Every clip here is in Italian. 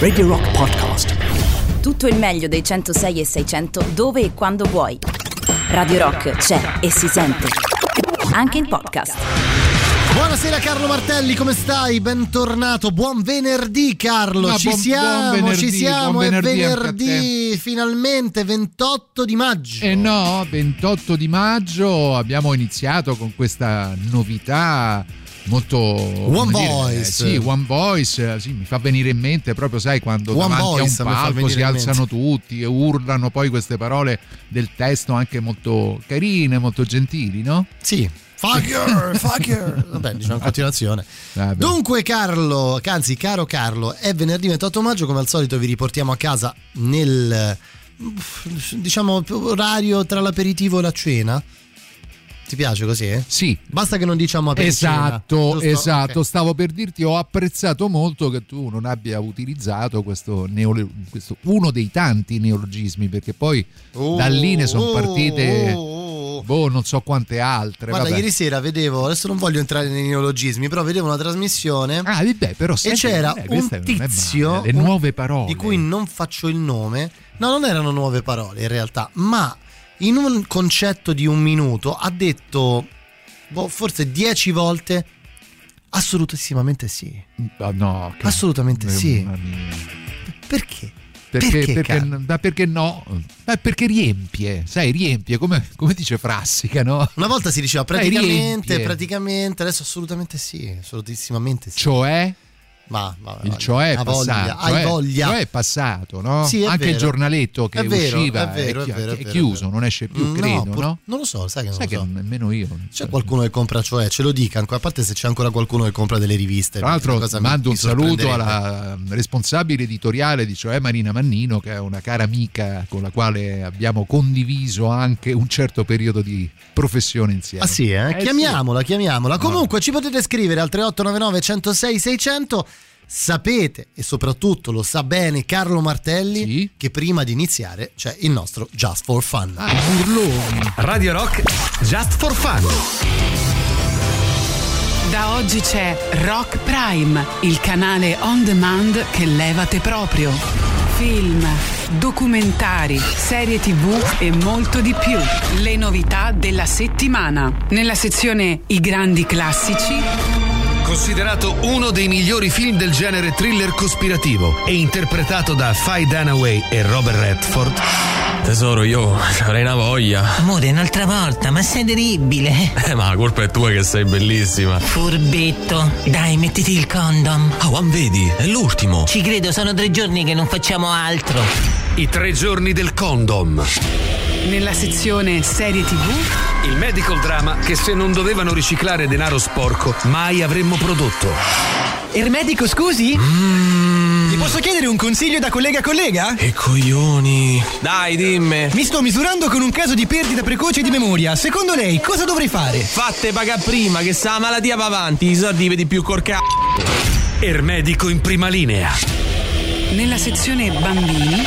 Radio Rock Podcast. Tutto il meglio dei 106 e 600 dove e quando vuoi. Radio Rock c'è e si sente. Anche in podcast. Buonasera Carlo Martelli, come stai? Bentornato, buon venerdì Carlo, Ma ci buon- siamo, buon venerdì, ci siamo, è venerdì venerdì, finalmente 28 di maggio. Eh no, 28 di maggio abbiamo iniziato con questa novità molto One come dire, Voice. eh, sì, One Voice, eh, sì, mi fa venire in mente proprio sai quando One davanti Voice, a un palco si alzano tutti e urlano poi queste parole del testo anche molto carine, molto gentili, no? Sì. Fuck you, fuck you. Vabbè, diciamo in continuazione. Vabbè. Dunque Carlo, anzi caro Carlo, è venerdì 28 maggio, come al solito vi riportiamo a casa nel diciamo orario tra l'aperitivo e la cena. Ti piace così? eh? Sì, Basta che non diciamo aperitivo. Esatto, esatto. Ok. Stavo per dirti, ho apprezzato molto che tu non abbia utilizzato questo, neolo- questo- uno dei tanti neologismi, perché poi Oh, da lì ne sono oh, partite, oh, oh. boh, non so quante altre. Guarda, vabbè. ieri sera vedevo, adesso non voglio entrare nei neologismi, però vedevo una trasmissione Ah, vabbè, però e c'era eh, un è male, tizio le nuove parole di cui non faccio il nome. No, non erano nuove parole in realtà, ma in un concetto di un minuto ha detto boh, forse dieci volte assolutissimamente sì. Ah, no, che- Assolutamente sì. Mamma mia. Perché? Perché, Perché, perché, ma perché no? Ma perché riempie, sai, riempie, come, come dice Frassica, no? Una volta si diceva praticamente, praticamente, adesso assolutamente sì, assolutissimamente sì. Cioè, ma, ma- il cioè è voglia, passato, hai cioè- voglia. cioè è passato, no? Sì, è Anche vero. il giornaletto che È vero, usciva è vero, è chi- vero, è chiuso, non esce più, Mm, credo, pur- no? Non lo so, sai che non Sai che so. non- nemmeno io. C'è qualcuno che compra, cioè, ce lo dica, a parte se c'è ancora qualcuno che compra delle riviste. Tra l'altro mando mi un saluto alla responsabile editoriale di Cioè Marina Mannino, che è una cara amica con la quale abbiamo condiviso anche un certo periodo di professione insieme. Ah sì, eh? Eh, chiamiamola, chiamiamola. No. Comunque ci potete scrivere al 3899 106 600. Sapete e soprattutto lo sa bene Carlo Martelli Sì. che prima di iniziare c'è il nostro Just for Fun. Ah. Radio Rock Just for Fun. Da oggi c'è Rock Prime, il canale on demand che levate proprio. Film, documentari, serie tv e molto di più. Le novità della settimana. Nella sezione I grandi classici, Considerato uno dei migliori film del genere thriller cospirativo e interpretato da Faye Dunaway e Robert Redford, Tesoro, io avrei una voglia. Amore, un'altra volta, ma sei terribile. Eh, ma la colpa è tua che sei bellissima. Furbetto. Dai, mettiti il condom. Oh, ma vedi, è l'ultimo. Ci credo, sono tre giorni che non facciamo altro. I tre giorni del condom, nella sezione serie tv, il medical drama che se non dovevano riciclare denaro sporco mai avremmo prodotto. Ermetico, scusi? Ti posso chiedere un consiglio da collega a collega? Che coglioni. Dai, dimmi. Mi sto misurando con un caso di perdita precoce di memoria. Secondo lei cosa dovrei fare? Fatte pagare prima, che sta la malattia va avanti. I soldi vedi più col c***o. Ermedico in prima linea, nella sezione bambini,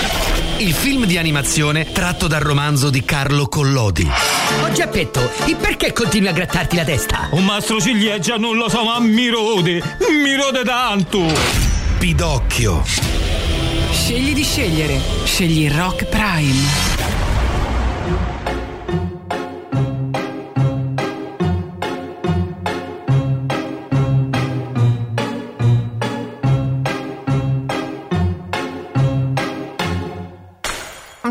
il film di animazione tratto dal romanzo di Carlo Collodi. Oh Geppetto, e perché continui a grattarti la testa? Un mastro ciliegia non lo so, ma mi rode. Mi rode tanto. Pidocchio, scegli di scegliere. Scegli Rock Prime.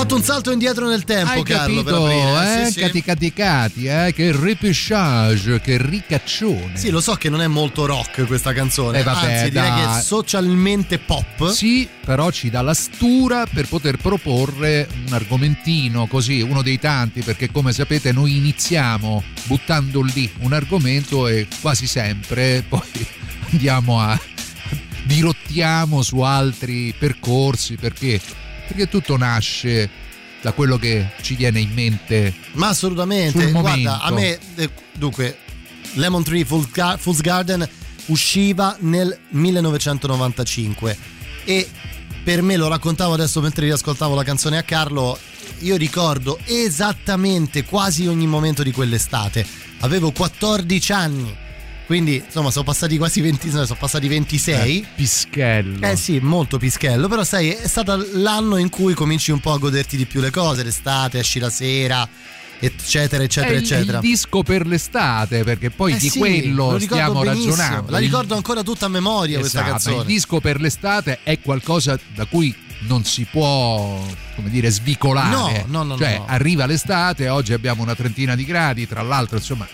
Fatto un salto indietro nel tempo, Hai Carlo. capito, eh? Sì, sì. Cati cati cati, eh? Che repechage, che ricaccione. Sì, lo so che non è molto rock questa canzone. Eh, vabbè, Anzi, direi dai. che è socialmente pop. Sì, però ci dà la stura per poter proporre un argomentino così, uno dei tanti, perché come sapete noi iniziamo buttando lì un argomento e quasi sempre poi andiamo a dirottiamo su altri percorsi perché perché tutto nasce da quello che ci viene in mente Ma assolutamente. Guarda, a me, eh, dunque, Lemon Tree Fool's Garden usciva nel 1995 e per me lo raccontavo adesso mentre riascoltavo la canzone a Carlo. Io ricordo esattamente quasi ogni momento di quell'estate. Avevo 14 anni. Quindi, insomma, sono passati quasi 20, sono passati 26. Eh, pischello. Eh sì, molto pischello, però sai, è stato l'anno in cui cominci un po' a goderti di più le cose, l'estate, esci la sera, eccetera, eccetera, è il, eccetera. il disco per l'estate perché poi Eh di sì, quello stiamo benissimo, ragionando La ricordo ancora tutta a memoria questa Esatto, canzone. Il disco per l'estate è qualcosa da cui non si può, come dire, svicolare. No, no, no, Cioè, no. arriva l'estate, oggi abbiamo una trentina di gradi, tra l'altro, insomma.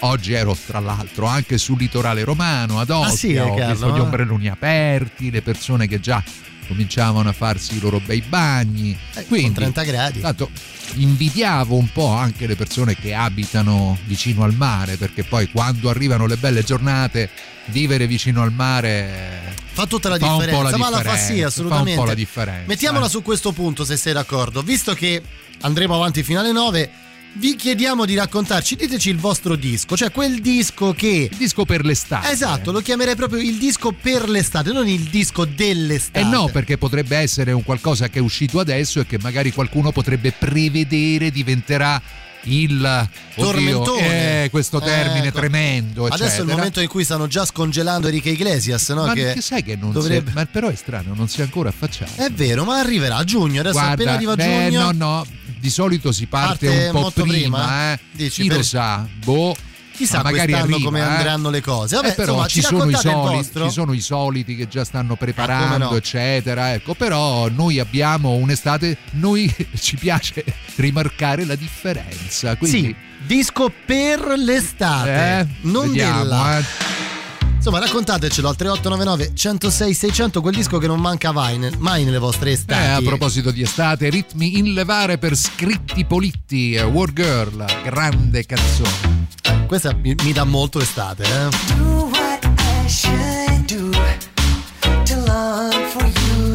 Oggi ero tra l'altro anche sul litorale romano, ad Ostia, Ah, sì, eh, ho visto gli eh? ombrelloni aperti, le persone che già cominciavano a farsi i loro bei bagni. Eh, Quindi, con 30 gradi. Tanto invidiavo un po' anche le persone che abitano vicino al mare, perché poi quando arrivano le belle giornate, vivere vicino al mare Fa tutta la fa un po' differenza, la ma la fa differenza, sì, fa assolutamente. un po' la differenza. Mettiamola eh. su questo punto se sei d'accordo. Visto che andremo avanti fino alle 9, vi chiediamo di raccontarci, diteci il vostro disco, cioè quel disco che... Il disco per l'estate. Esatto, lo chiamerei proprio il disco per l'estate, non il disco dell'estate. Eh no, perché potrebbe essere un qualcosa che è uscito adesso e che magari qualcuno potrebbe prevedere diventerà il oddio, Tormentone. eh, questo termine Ecco. tremendo. Adesso è il eccetera. momento in cui stanno già scongelando Enrique Iglesias, no? Ma che che sai che non dovrebbe... si è, ma però è strano, non si è ancora affacciato. È vero, ma arriverà a giugno, adesso appena arriva beh, giugno... no, no, di solito si parte, Parte un po' prima, prima? eh. Dici, Chi per- lo sa, boh. Chissà ma magari arriva, come eh. andranno le cose. Vabbè, Eh, però insomma, ci sono, soliti, ci sono i soliti che già stanno preparando, Ah, no. eccetera. Ecco, però noi abbiamo un'estate, noi ci piace rimarcare la differenza. Quindi, Sì, disco per l'estate, eh, non vediamo, della. Eh. Insomma, raccontatecelo al 3899 106 600, quel disco che non manca mai, mai nelle vostre Eh, estati. a proposito di estate, ritmi in levare per scritti politti, eh, War Girl, grande canzone. Questa mi, mi dà molto estate, eh. Do what I should do to long for you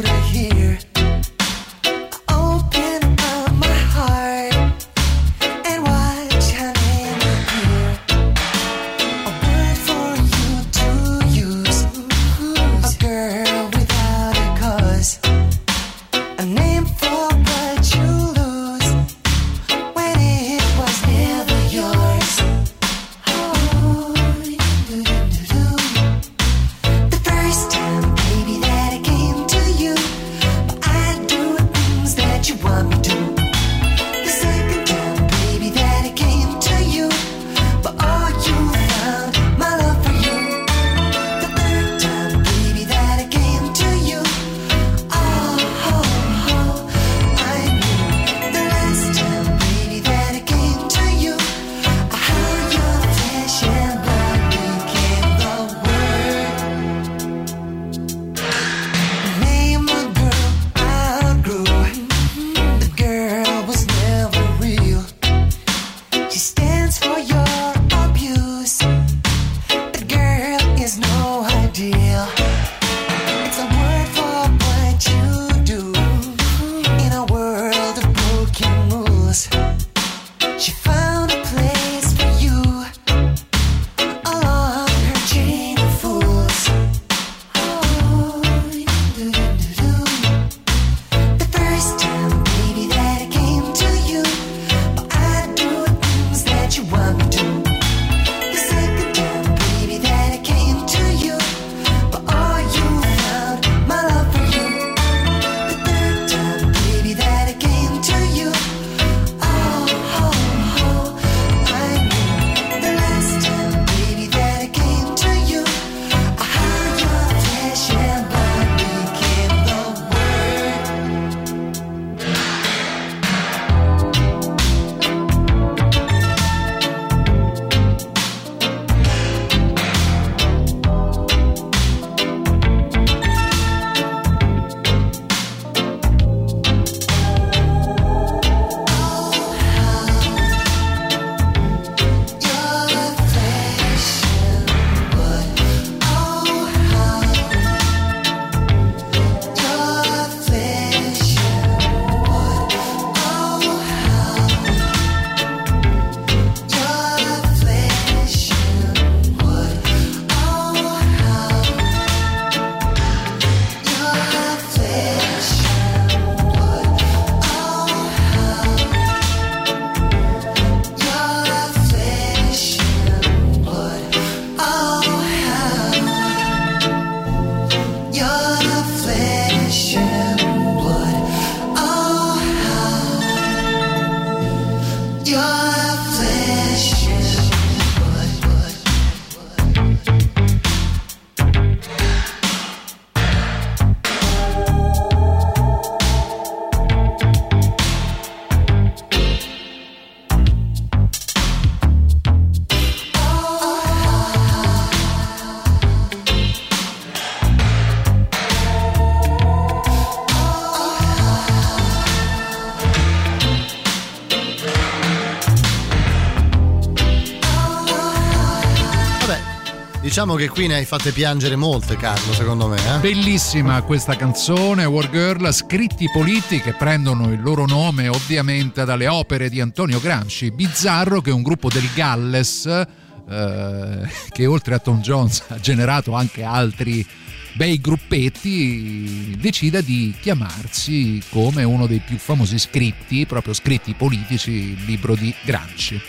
diciamo che qui ne hai fatte piangere molte, Carlo, secondo me. Eh? Bellissima questa canzone, War Girl, scritti politi che prendono il loro nome ovviamente dalle opere di Antonio Gramsci. Bizzarro che un gruppo del Galles eh, che oltre a Tom Jones ha generato anche altri bei gruppetti, decida di chiamarsi come uno dei più famosi scritti, proprio scritti politici, il libro di Gramsci.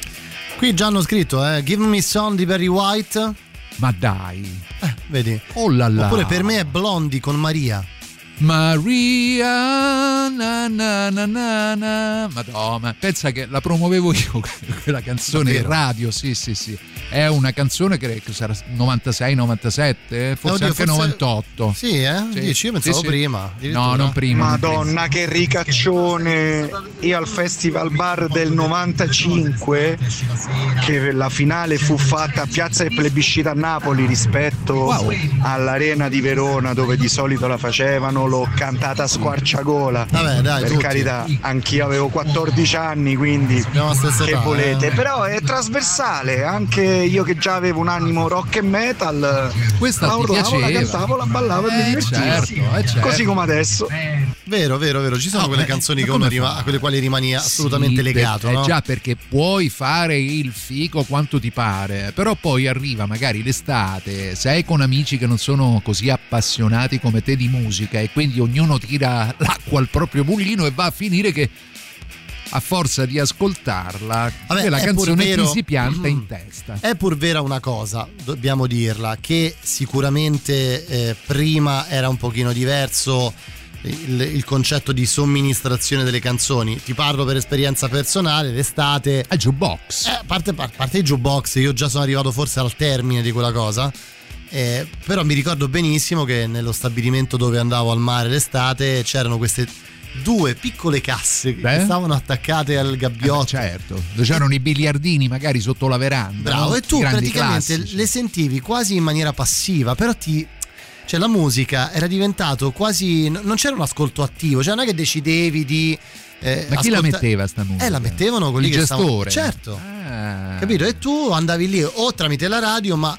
Qui già hanno scritto, eh, Give Me Some di Barry White. Ma dai. Eh, vedi? Oh là là. Oppure per me è Blondie con Maria. Maria, na na na na na. Madonna, pensa che la promuovevo io quella canzone in radio, sì sì sì. È una canzone che sarà 96-97, forse Oddio, anche forse- 98. Sì, eh? Dici, io pensavo prima, addirittura. No, non prima. non prima. Madonna che ricaccione io al festival bar del 95 che la finale fu fatta a piazza del plebiscito a Napoli rispetto all'arena di Verona dove di solito la facevano l'ho cantata a squarciagola Vabbè, dai, per tutti. carità anch'io avevo 14 anni quindi che età, volete eh. però è trasversale anche io che già avevo un animo rock e metal Questa la urlavo, la cantavo, la ballavo e mi Eh, divertivo certo, eh, certo. così come adesso Vero, vero, vero. Ci sono No, quelle beh, canzoni rima- a quelle quali rimani assolutamente Sì, legato, eh, no? già perché puoi fare il fico quanto ti pare, però poi arriva magari l'estate, sei con amici che non sono così appassionati come te di musica e quindi ognuno tira l'acqua al proprio mulino e va a finire che a forza di ascoltarla Vabbè, è pur canzone vero- ti si pianta in testa. È pur vera una cosa, dobbiamo dirla, che sicuramente eh, prima era un pochino diverso il, il concetto di somministrazione delle canzoni. Ti parlo per esperienza personale, l'estate... A jukebox. Eh, a parte, a parte i jukebox, io già sono arrivato forse al termine di quella cosa. Eh, però mi ricordo benissimo che nello stabilimento dove andavo al mare l'estate c'erano queste due piccole casse Beh. che stavano attaccate al gabbiotto. certo, dove c'erano i biliardini magari sotto la veranda. Bravo, no? e tu praticamente classici. le sentivi quasi in maniera passiva, però ti. Cioè la musica era diventato quasi. Non c'era un ascolto attivo, cioè non è che decidevi di eh, Ma chi la ascolta- metteva sta musica? Eh, la mettevano quelli Il che stavano- gestore? Certo. Ah. Capito? E tu andavi lì o tramite la radio, ma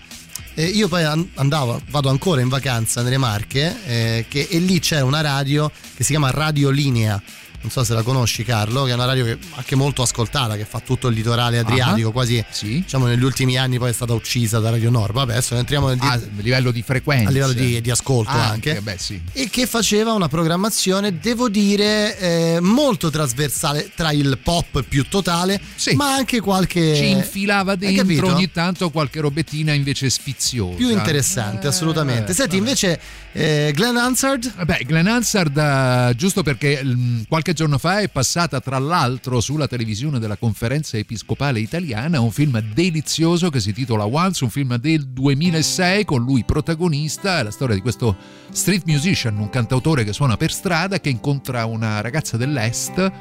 eh, io poi an- andavo, vado ancora in vacanza nelle Marche eh, che- e lì c'è una radio che si chiama Radio Linea. Non so se la conosci Carlo, che è una radio che anche molto ascoltata, che fa tutto il litorale adriatico, Ah, quasi diciamo negli ultimi anni poi è stata uccisa da Radio Nord. Vabbè, adesso entriamo nel di- Ah, a livello di frequenza. a livello di, di ascolto Ah, anche. beh, sì. E che faceva una programmazione, devo dire, eh, molto trasversale tra il pop più totale, ma anche qualche. Ci infilava dentro ogni tanto qualche robettina invece sfiziosa. più interessante, assolutamente. Senti, invece, eh, Glenn Hansard. Beh, Glenn Hansard, eh, giusto perché mm, qualche giorno fa è passata tra l'altro sulla televisione della conferenza episcopale italiana un film delizioso che si titola Once, un film del 2006 con lui protagonista, la storia di questo street musician, un cantautore che suona per strada che incontra una ragazza dell'est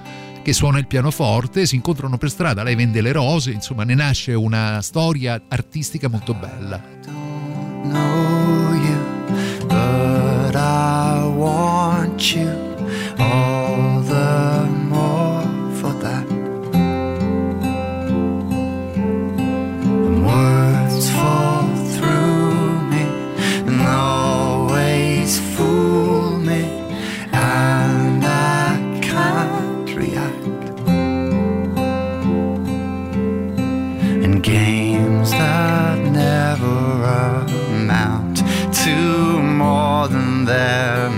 che suona il pianoforte, si incontrano per strada, lei vende le rose, insomma ne nasce una storia artistica molto bella. I want you the more for that. And words fall through me and always fool me, and I can't react. And games that never amount to more than they're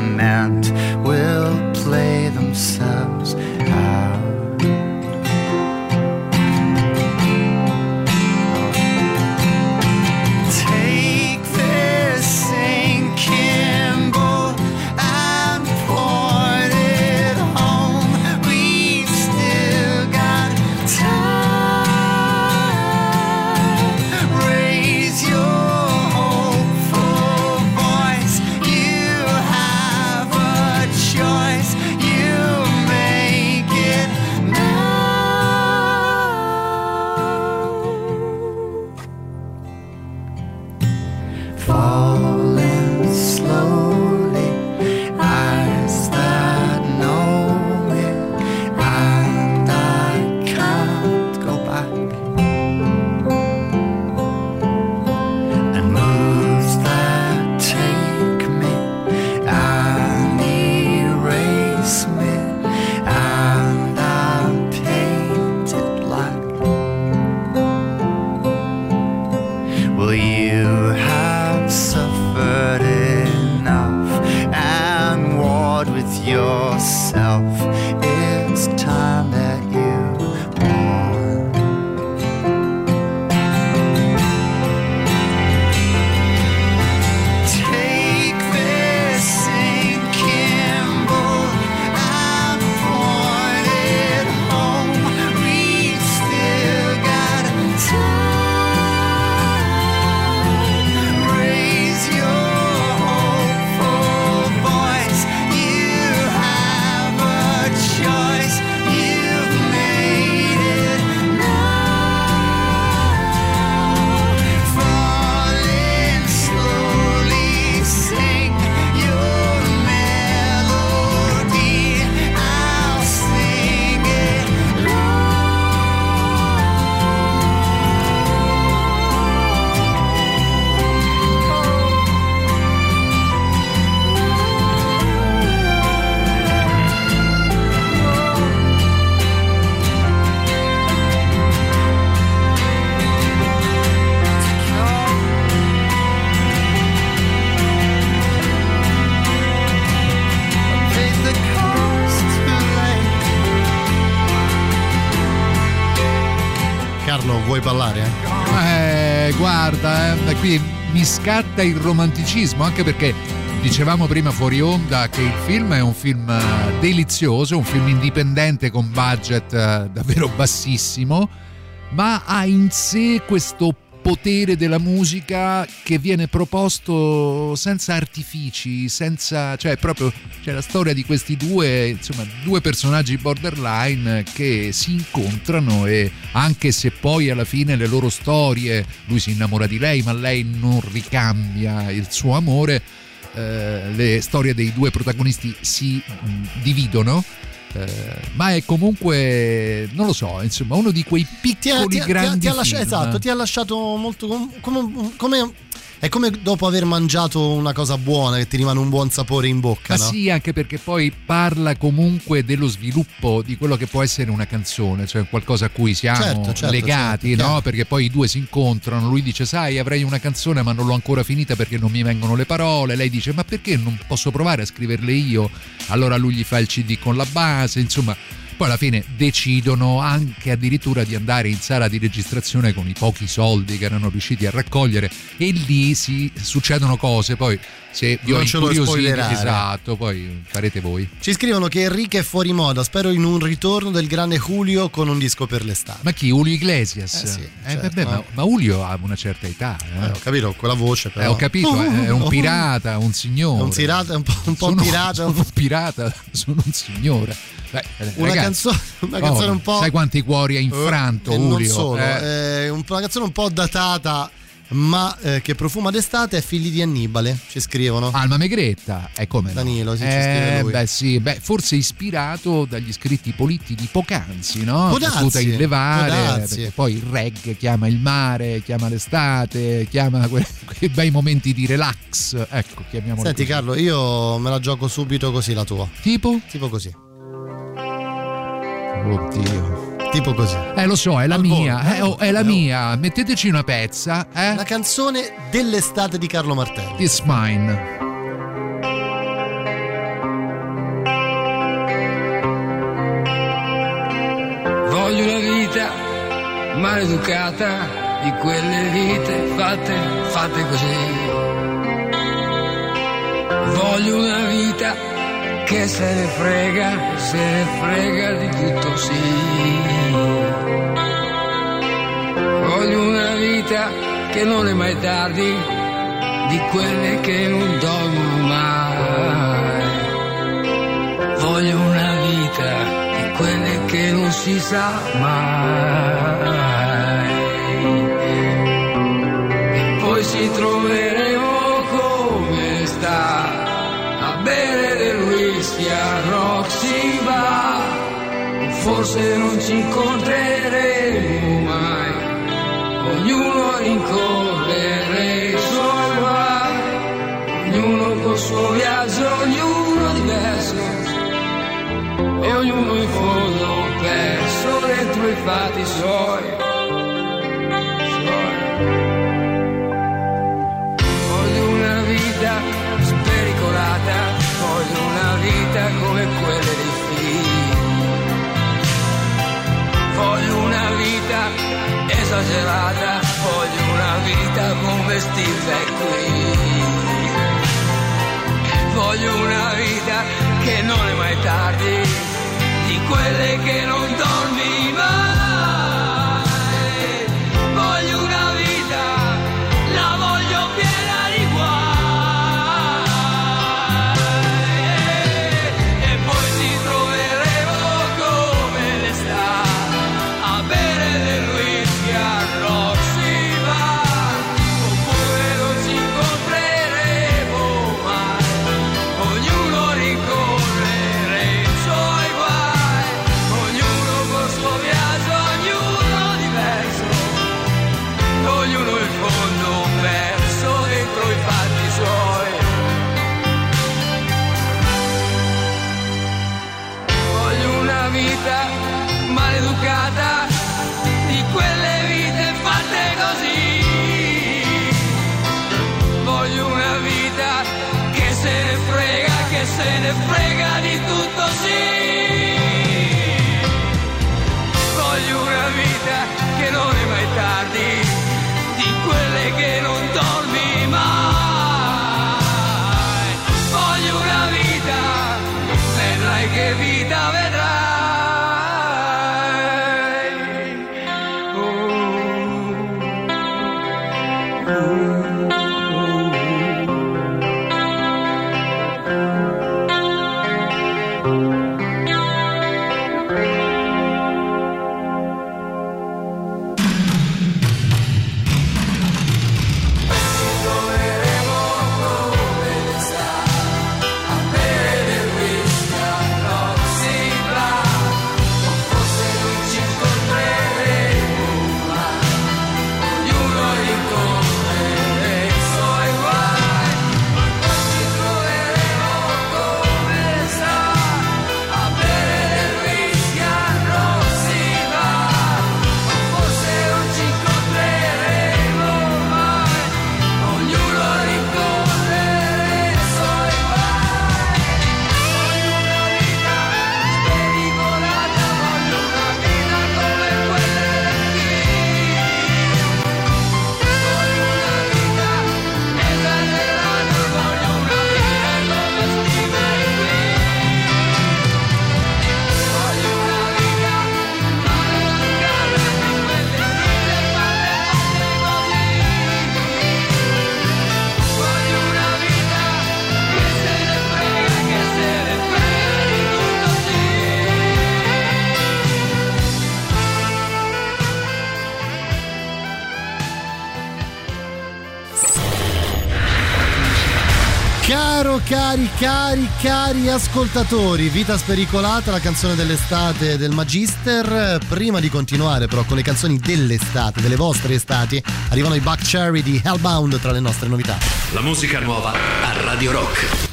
qui mi scatta il romanticismo, anche perché dicevamo prima fuori onda che il film è un film eh, delizioso, un film indipendente con budget eh, davvero bassissimo, ma ha in sé questo potere della musica che viene proposto senza artifici, senza, cioè proprio c'è la storia di questi due, insomma, due personaggi borderline che si incontrano e anche se poi alla fine le loro storie, lui si innamora di lei, ma lei non ricambia il suo amore, eh, le storie dei due protagonisti si mh, dividono Eh, ma è comunque, non lo so, insomma, uno di quei piccoli ti ha, grandi ti ha lascia- film. esatto, ti ha lasciato molto com- come, come- è come dopo aver mangiato una cosa buona che ti rimane un buon sapore in bocca, Ma no? sì, anche perché poi parla comunque dello sviluppo di quello che può essere una canzone, cioè qualcosa a cui siamo Certo, certo, legati, certo, no? Perché poi i due si incontrano, lui dice sai avrei una canzone ma non l'ho ancora finita perché non mi vengono le parole, lei dice ma perché non posso provare a scriverle io? Allora lui gli fa il CD con la base, insomma... Poi alla fine decidono anche addirittura di andare in sala di registrazione con i pochi soldi che erano riusciti a raccogliere e lì si succedono cose, poi se vi ho Non ce lo incuriosito, spoilerare. esatto, poi farete voi. Ci scrivono che Enrique è fuori moda, spero in un ritorno del grande Julio con un disco per l'estate. Ma chi? Julio Iglesias? Eh sì, Eh, certo, vabbè, ma, no? ma Julio ha una certa età. eh. Eh, ho capito, quella voce però. Eh, ho capito, eh, è un pirata, un signore. Un pirata, un po', un po' sono, pirata. Sono un pirata, sono un signore. Beh, eh, Una ragazzi, canzone- una canzone un po'- Sai quanti cuori ha infranto Julio? solo, una canzone un po' datata, ma eh, che profuma d'estate è Figli di Annibale, ci scrivono. Alma Megretta, è come no? Danilo, sì, ci Eh. Beh, sì, beh, forse ispirato dagli scritti politti di poc'anzi, no? Potuta illevare, darsi. perché poi il reggae chiama il mare, chiama l'estate, chiama que- quei bei momenti di relax. Ecco, chiamiamolo Senti così. Carlo, io me la gioco subito così la tua. Tipo? Tipo così. Oddio. Tipo così. Eh, lo so, è la Al mia, volo. eh, oh, è la Eh, mia. Metteteci una pezza, eh? La canzone dell'estate di Carlo Martelli. It's mine. Voglio una vita maleducata di quelle vite fatte, fatte così. Voglio una vita che se ne frega, se ne frega di tutto sì. Voglio una vita che non è mai tardi, di quelle che non dormono mai. Voglio una vita di quelle che non si sa mai. E poi ci troveremo Forse non ci incontreremo mai, ognuno rincorrere i suoi guai, ognuno col suo viaggio, ognuno diverso e ognuno in fondo perso dentro i fatti suoi. Esagerata, voglio una vita come Steve qui. Voglio una vita che non è mai tardi, di quelle che non dormi Cari, cari ascoltatori, Vita Spericolata, la canzone dell'estate del Magister. Prima di continuare però con le canzoni dell'estate, delle vostre estati, arrivano i Buck Cherry di Hellbound tra le nostre novità. La musica nuova a Radio Rock.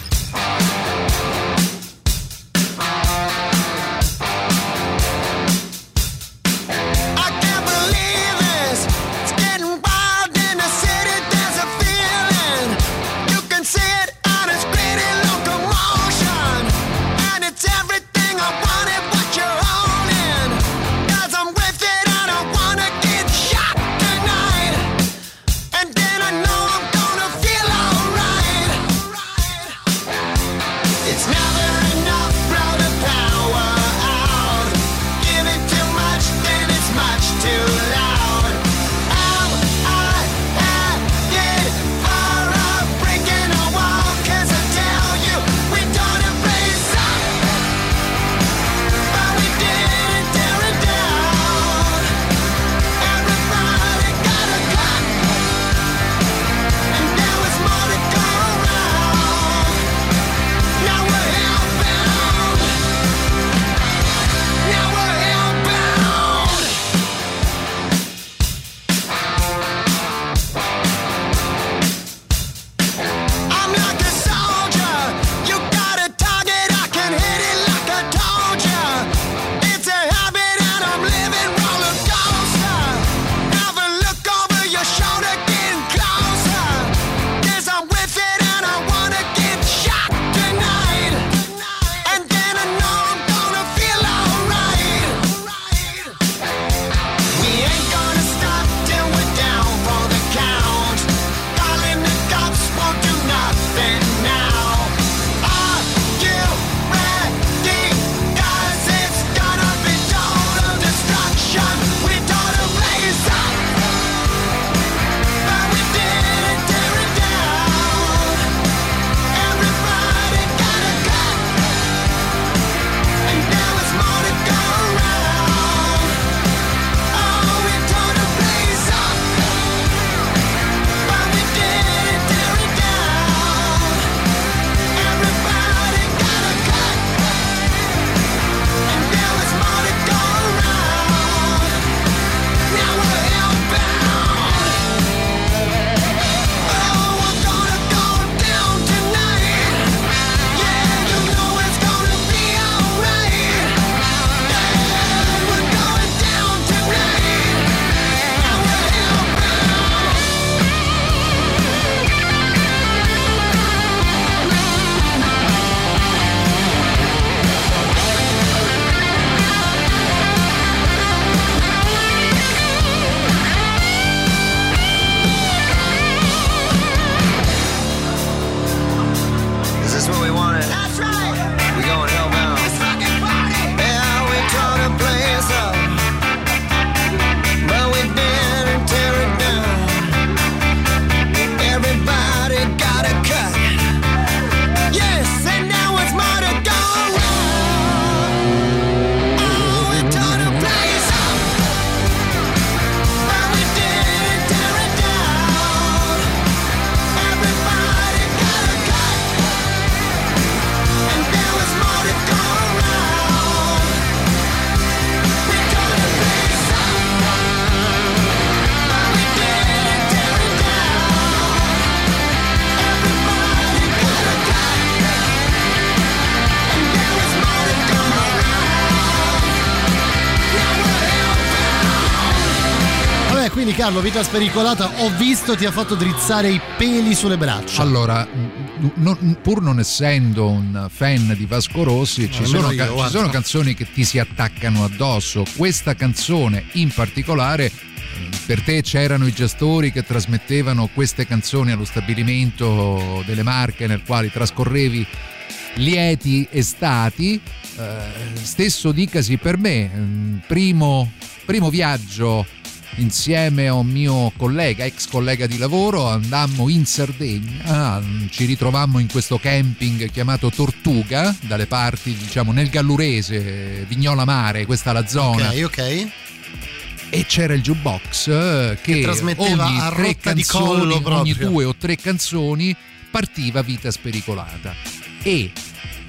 Carlo, vita spericolata, ho visto ti ha fatto drizzare i peli sulle braccia. Allora, non, pur non essendo un fan di Vasco Rossi, ci, no, sono, io, can- ci sono canzoni che ti si attaccano addosso. Questa canzone in particolare per te c'erano i gestori che trasmettevano queste canzoni allo stabilimento delle Marche nel quale trascorrevi lieti estati, eh, stesso dicasi per me, mm, primo, primo viaggio insieme a un mio collega, ex collega di lavoro, andammo in Sardegna, ah, ci ritrovammo in questo camping chiamato Tortuga, dalle parti, diciamo, nel Gallurese, Vignola Mare, questa è la zona. Ok, ok. E c'era il jukebox che, che trasmetteva ogni a tre canzoni, ogni due o tre canzoni partiva Vita Spericolata. E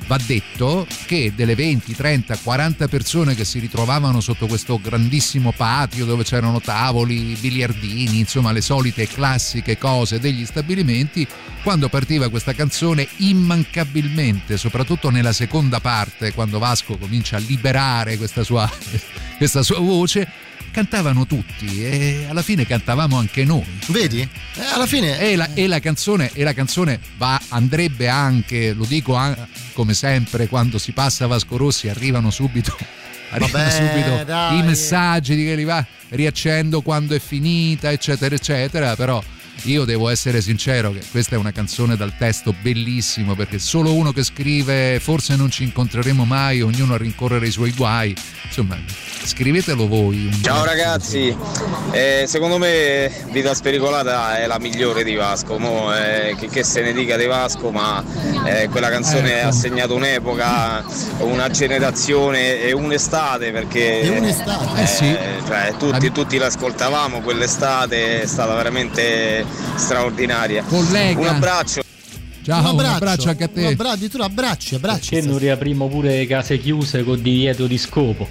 va detto che delle 20, 30, 40 persone che si ritrovavano sotto questo grandissimo patio dove c'erano tavoli, biliardini, insomma le solite classiche cose degli stabilimenti, quando partiva questa canzone immancabilmente, soprattutto nella seconda parte, quando Vasco comincia a liberare questa sua, questa sua voce, cantavano tutti e alla fine cantavamo anche noi. Vedi? Eh, alla fine. E la, e la canzone, e la canzone va, andrebbe anche, lo dico come sempre, quando si passa Vasco Rossi arrivano subito. Arrivano Vabbè, subito dai. i messaggi di che li va riaccendo quando è finita, eccetera, eccetera. Però io devo essere sincero che questa è una canzone dal testo bellissimo perché solo uno che scrive forse non ci incontreremo mai, ognuno a rincorrere i suoi guai. Insomma, scrivetelo voi. Ciao ragazzi, Eh, secondo me Vita Spericolata è la migliore di Vasco, Mo, eh, che, che se ne dica di Vasco, ma eh, quella canzone Ecco. ha segnato un'epoca, una generazione e un'estate perché E un'estate. Eh sì. cioè, tutti, tutti l'ascoltavamo quell'estate, è stata veramente straordinaria. Collega. Un abbraccio. Ciao, un abbraccio anche a te. Un abbraccio, addirittura abbracci, abbracci. Perché non riaprimo pure case chiuse con divieto di scopo?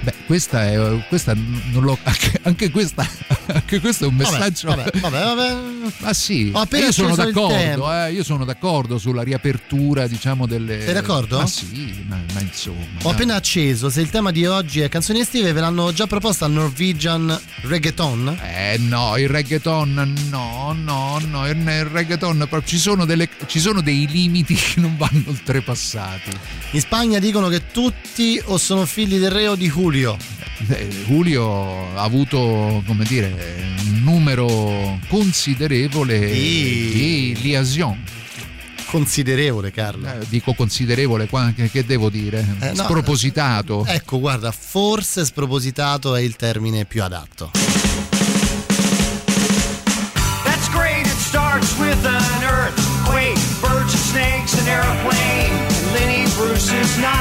Beh, questa è questa non l'ho anche questa anche questo è un messaggio vabbè, vabbè, vabbè. Ma sì, io sono d'accordo, eh, io sono d'accordo sulla riapertura, diciamo delle Sei d'accordo? Ma sì, ma, ma insomma. Ho dai. appena acceso, se il tema di oggi è canzoni estive, ve l'hanno già proposta al Norwegian Reggaeton? Eh no, il reggaeton no, no, no, il, reggaeton ci sono, delle, ci sono dei limiti che non vanno oltrepassati. In Spagna dicono che tutti o sono figli del re o di Julio. Eh, Julio ha avuto, come dire, un numero considerevole di liaison. Considerevole, Carlo. Eh, dico considerevole, qua- che, che devo dire? Eh, no, Spropositato. Ecco, guarda, forse spropositato è il termine più adatto. That's great, it starts with an earthquake, birds and snakes, an airplane. Lenny Bruce is not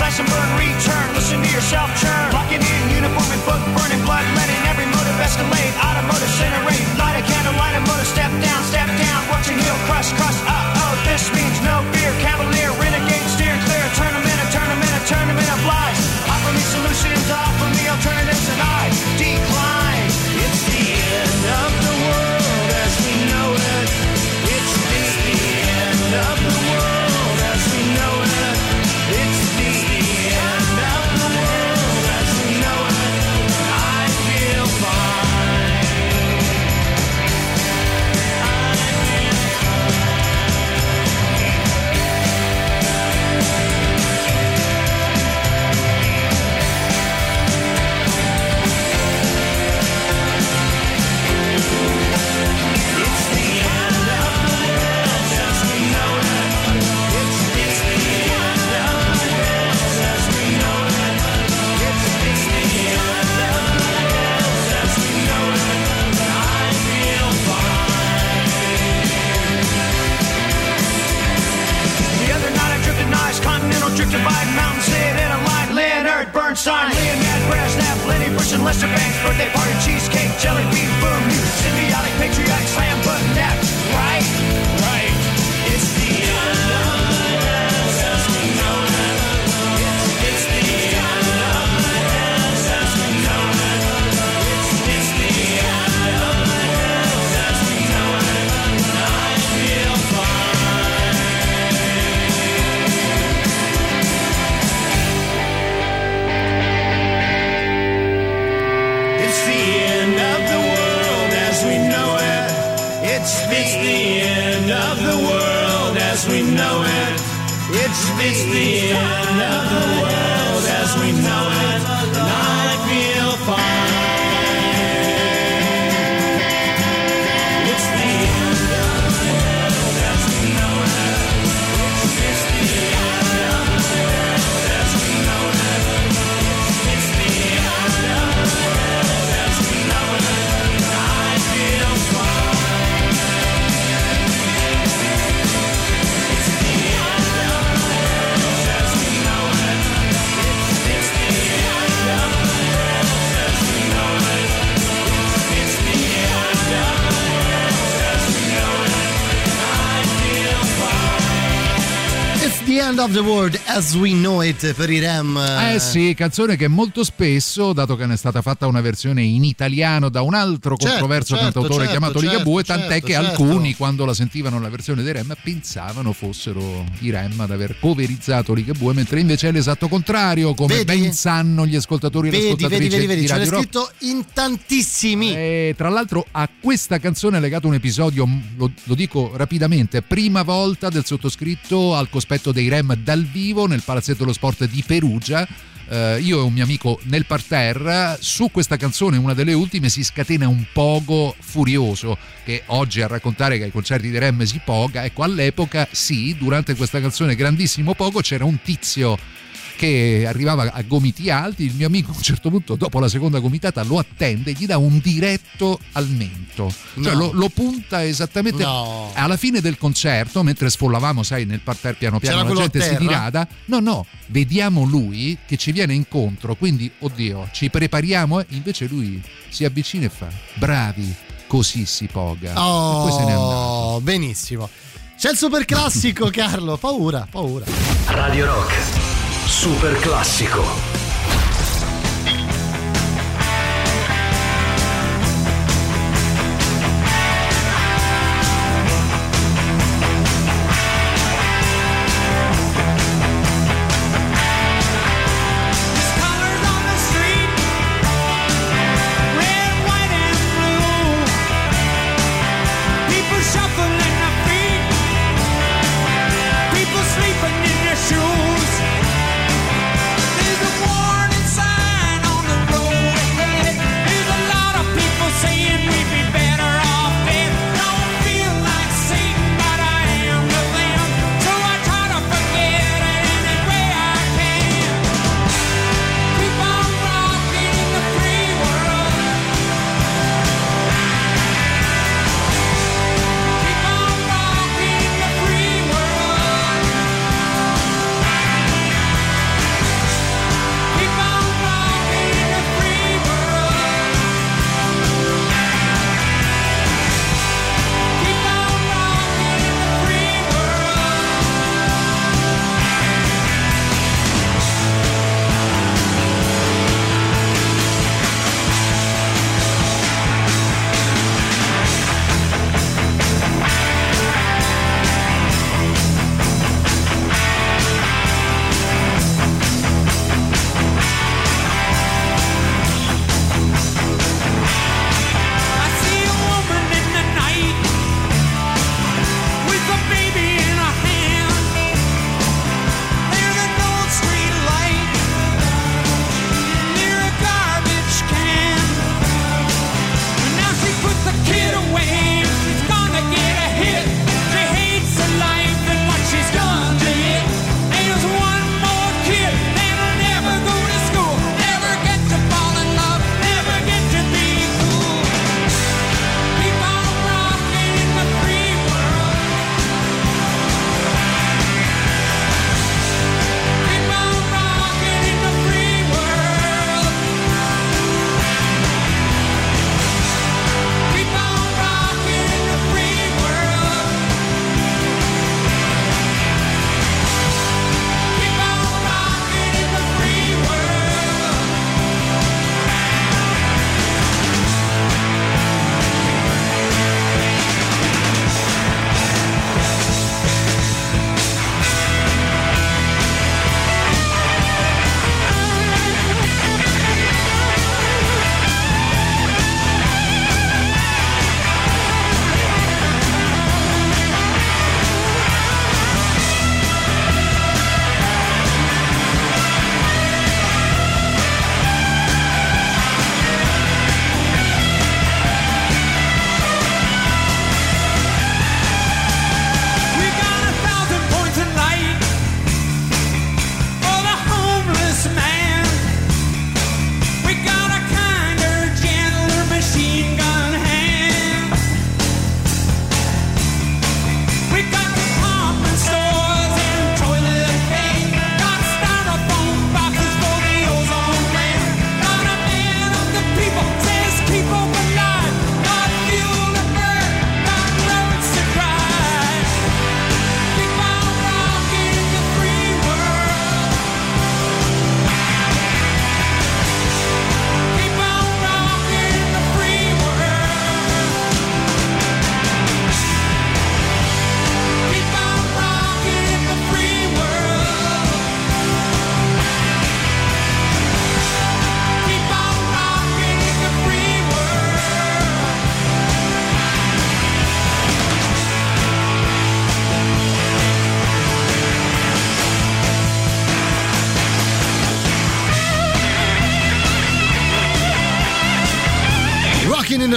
slash and burn, return. Listen to yourself churn. Locking in uniform and book, burning blood, letting every motive escalate. Automotive incinerate, light a candle, light a motor, step down, step down. Watch heel crush, crush. Uh oh, this means no. Bernstein, Leonard Brasnap, Lenny Bruce and Lester Banks, birthday party, cheesecake, jelly bean, boom, symbiotic, patriotic, slam button, right, right. It's, the end of the world end of the world as we know it per i Rem. Eh sì, canzone che molto spesso, dato che ne è stata fatta una versione in italiano da un altro Certo, controverso certo, cantautore certo, chiamato certo, Ligabue, tant'è certo, che certo. alcuni quando la sentivano la versione dei Rem pensavano fossero i Rem ad aver coverizzato Ligabue, mentre invece è l'esatto contrario, come Vedi? ben sanno gli ascoltatori e le Vedi, vedi, ascoltatrici vedi, vedi, di ce l'hai scritto in tantissimi. E tra l'altro a questa canzone è legato un episodio, lo, lo dico rapidamente, prima volta del sottoscritto al cospetto dei Rem dal vivo nel Palazzetto dello Sport di Perugia. Eh, io e un mio amico nel parterre, su questa canzone, una delle ultime, si scatena un pogo furioso che oggi a raccontare che ai concerti dei Rem si poga, ecco all'epoca sì, durante questa canzone grandissimo pogo c'era un tizio che arrivava a gomiti alti, il mio amico a un certo punto dopo la seconda gomitata lo attende e gli dà un diretto al mento, cioè No. lo, lo punta esattamente No. alla fine del concerto, mentre sfollavamo, sai, nel parterre piano piano C'era la gente si dirada, no no, vediamo lui che ci viene incontro, quindi oddio, ci prepariamo, eh? invece lui si avvicina e fa, bravi, così si poga. E poi se n'è andato. Oh, benissimo. C'è il super classico, Carlo. Paura, paura. Radio Rock, super classico.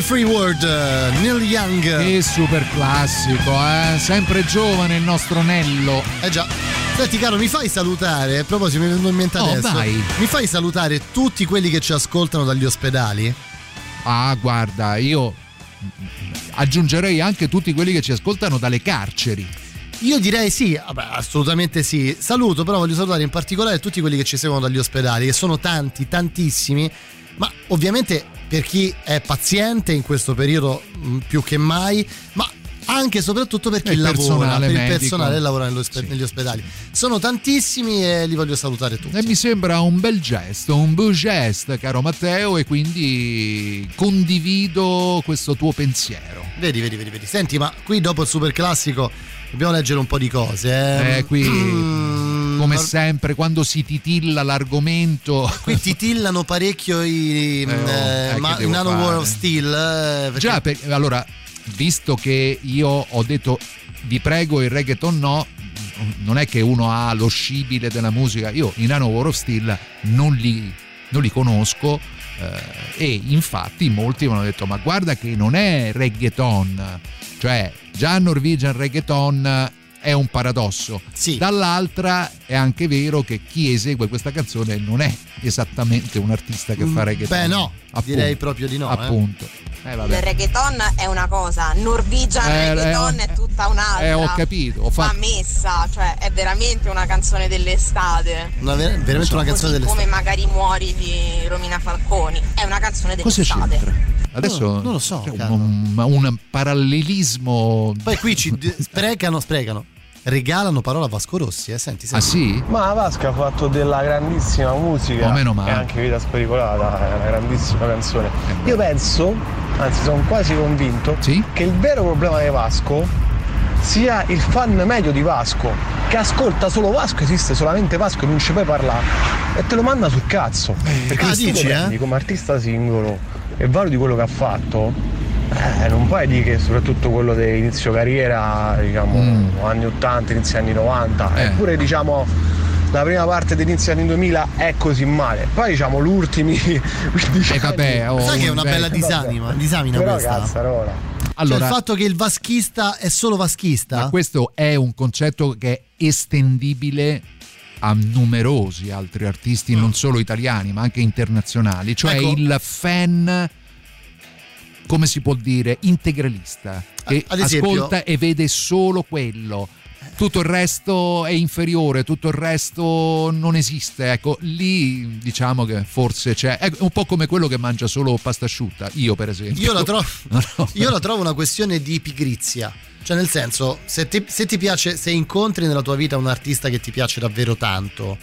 Free World, eh, Neil Young. Che super classico, eh? sempre giovane il nostro Nello. Eh già. Senti caro, mi fai salutare, a proposito mi è venuto in mente Oh, adesso, vai. mi fai salutare tutti quelli che ci ascoltano dagli ospedali? Ah, guarda, io aggiungerei anche tutti quelli che ci ascoltano dalle carceri. Io direi sì, vabbè, assolutamente sì. Saluto, però voglio salutare in particolare tutti quelli che ci seguono dagli ospedali, che sono tanti, tantissimi, ma ovviamente per chi è paziente in questo periodo mh, più che mai, ma anche e soprattutto per chi lavora, per il medico. personale che lavora ospe- negli ospedali. Sono tantissimi e li voglio salutare tutti. E mi sembra un bel gesto, un beau geste, caro Matteo, e quindi condivido questo tuo pensiero. Vedi, vedi, vedi, vedi. Senti, ma qui dopo il super classico dobbiamo leggere un po' di cose. Eh, Eh, qui, Mm, come or- sempre, quando si titilla l'argomento. Qui titillano parecchio i Eh, oh, eh, eh, ma- Nano fare? War of Steel. eh, perché- Già, per- allora, visto che io ho detto vi prego il reggaeton no, non è che uno ha lo scibile della musica, io i Nano War of Steel non li, non li conosco eh, e infatti molti mi hanno detto ma guarda che non è reggaeton, cioè già Norwegian reggaeton è un paradosso. Dall'altra è anche vero che chi esegue questa canzone non è esattamente un artista che fa reggaeton. Beh, no, direi proprio di no, eh. Appunto. Eh, vabbè. Il reggaeton è una cosa, Norwegian Eh, reggaeton eh, è tutta un'altra. Eh, ho capito, ho fatto. messa, cioè è veramente una canzone dell'estate. Una ver- veramente una canzone Così delle come magari muori di Romina Falconi, è una canzone Cosa dell'estate. c'entra? Adesso No, non lo so, Carlo. un, un parallelismo. Poi qui ci sprecano, sprecano. Regalano parola a Vasco Rossi, eh? Senti, senti. Ah sì? Ma Vasco ha fatto della grandissima musica Oh, meno male. e anche Vita Spericolata è una grandissima canzone. Io penso, anzi sono quasi convinto, che il vero problema di Vasco sia il fan medio di Vasco, che ascolta solo Vasco, esiste solamente Vasco e non ci puoi parlare e te lo manda sul cazzo. Perché ah, dici, eh? come artista singolo e valuti quello che ha fatto, eh, non puoi dire che soprattutto quello di inizio carriera, diciamo, Mm. anni 80, inizio anni 90, Eh. eppure diciamo la prima parte di inizio anni 2000 è così male. Poi diciamo gli ultimi 15 Eh, vabbè, anni. oh, Sai che è una beh, bella disamina, disamina Però questa? cazzarola. Allora- cioè il fatto che il vaschista è solo vaschista? Ma questo è un concetto che è estendibile a numerosi altri artisti, non solo italiani, ma anche internazionali. Cioè Ecco. il fan, come si può dire, integralista, che esempio- ascolta e vede solo quello. Tutto il resto è inferiore, tutto il resto non esiste. Ecco, lì diciamo che forse c'è. È un po' come quello che mangia solo pasta asciutta. Io, per esempio. Io la, trovo, No. io la trovo una questione di pigrizia. Cioè, nel senso, se ti, se ti piace, se incontri nella tua vita un artista che ti piace davvero tanto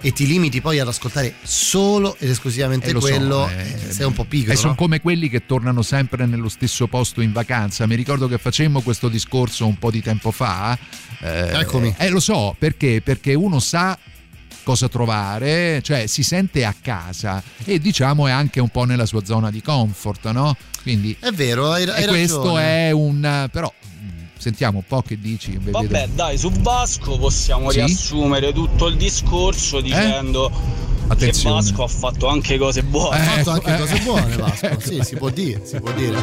e ti limiti poi ad ascoltare solo ed esclusivamente Eh, lo so, quello, eh, eh, sei un po' pigro. E sono no? come quelli che tornano sempre nello stesso posto in vacanza. Mi ricordo che facemmo questo discorso un po' di tempo fa. Eh, Eccomi. Eh, lo so, perché? Perché uno sa cosa trovare, cioè si sente a casa e diciamo è anche un po' nella sua zona di comfort, no? Quindi È vero, hai, hai e questo ragione. è un però sentiamo un po' che dici. vedo- Vabbè, dai, su Vasco possiamo Sì? Eh? riassumere tutto il discorso dicendo Attenzione. che Vasco ha fatto anche cose buone. Ha fatto anche eh. cose buone, Vasco. Sì, si può dire, si può dire.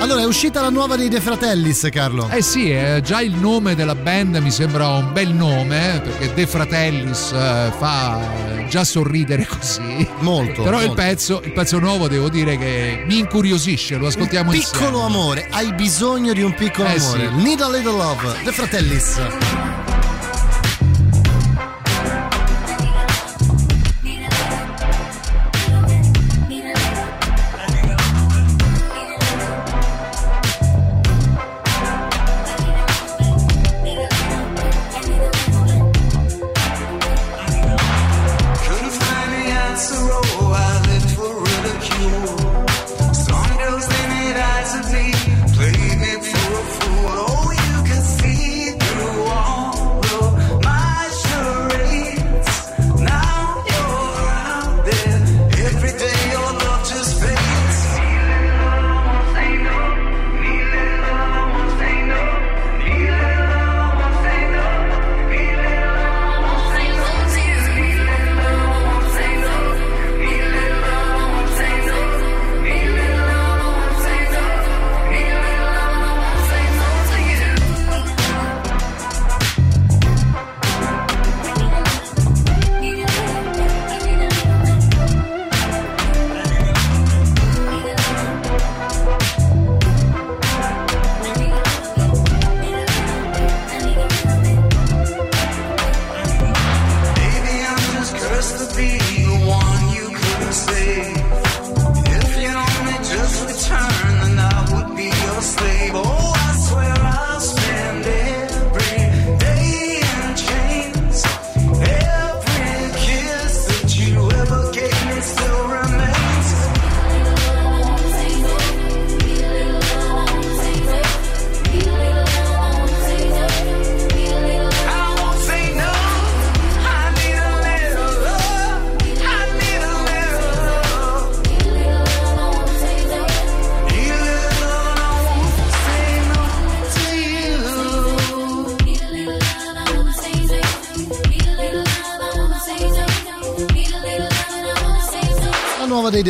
Allora, è uscita la nuova dei De Fratellis, Carlo. Eh sì, eh, già il nome della band mi sembra un bel nome, eh, perché De Fratellis eh, fa eh, già sorridere così. Molto. Però il molto. pezzo, il pezzo nuovo devo dire che mi incuriosisce, lo ascoltiamo Piccolo insieme. amore, hai bisogno di un piccolo Eh, amore. sì. Need a little love, De Fratellis.